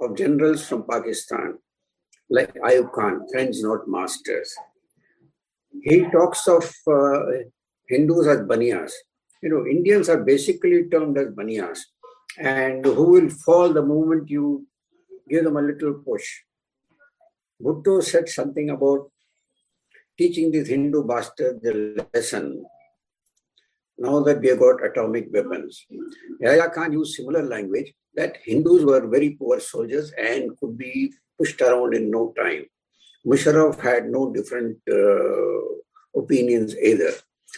of generals from Pakistan, like Ayub Khan, friends not masters, he talks of uh, Hindus as Baniyas. You know, Indians are basically termed as Baniyas, and who will fall the moment you give them a little push. Bhutto said something about teaching these Hindu bastards the lesson now that we have got atomic weapons. Yahya Khan used similar language that Hindus were very poor soldiers and could be pushed around in no time. Musharraf had no different uh, opinions either.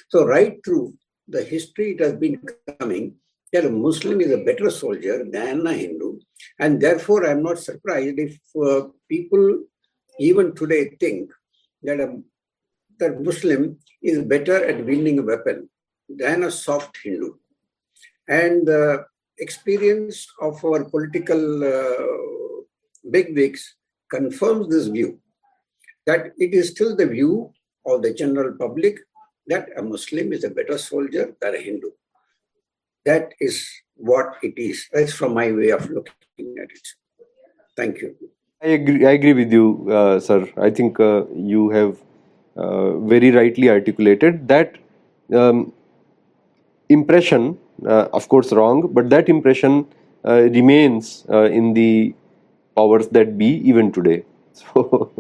So, right through the history, it has been coming that a Muslim is a better soldier than a Hindu. And therefore, I'm not surprised if uh, people even today think that a that Muslim is better at wielding a weapon than a soft Hindu. And the experience of our political uh, bigwigs confirms this view that it is still the view of the general public that a Muslim is a better soldier than a Hindu. That is what it is. That's from my way of looking at it. Thank you. I agree. I agree with you, uh, sir. I think uh, you have uh, very rightly articulated that um, impression, uh, of course, wrong, but that impression uh, remains uh, in the powers that be even today. (laughs) So.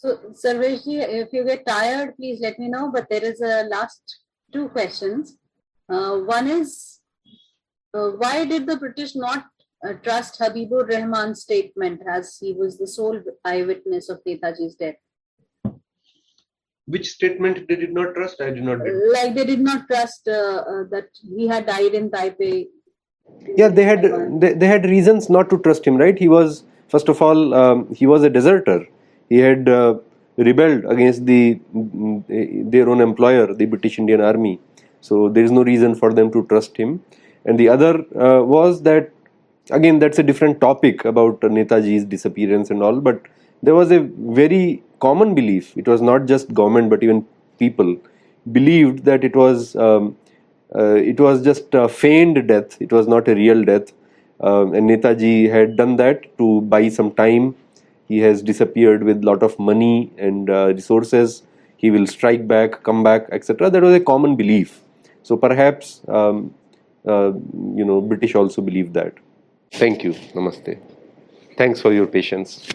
So, Sarveshji, if you get tired, please let me know. But there is a last two questions. Uh, one is, uh, why did the British not uh, trust Habibur Rahman's statement as he was the sole eyewitness of Netaji's death? Which statement they did not trust? I did not. Like they did not trust uh, uh, that he had died in Taipei. Yeah, they had they, they had reasons not to trust him, right? He was first of all um, he was a deserter he had uh, rebelled against the their own employer, the British Indian Army. So there is no reason for them to trust him. And the other uh, was that again that's a different topic about Netaji's disappearance and all. But there was a very common belief. It was not just government, but even people believed that it was um, uh, it was just a feigned death. It was not a real death. Um, and Netaji had done that to buy some time he has disappeared with lot of money and uh, resources. He will strike back come back etc that was a common belief. So perhaps um, uh, you know british also believe that. Thank you. Namaste. Thanks for your patience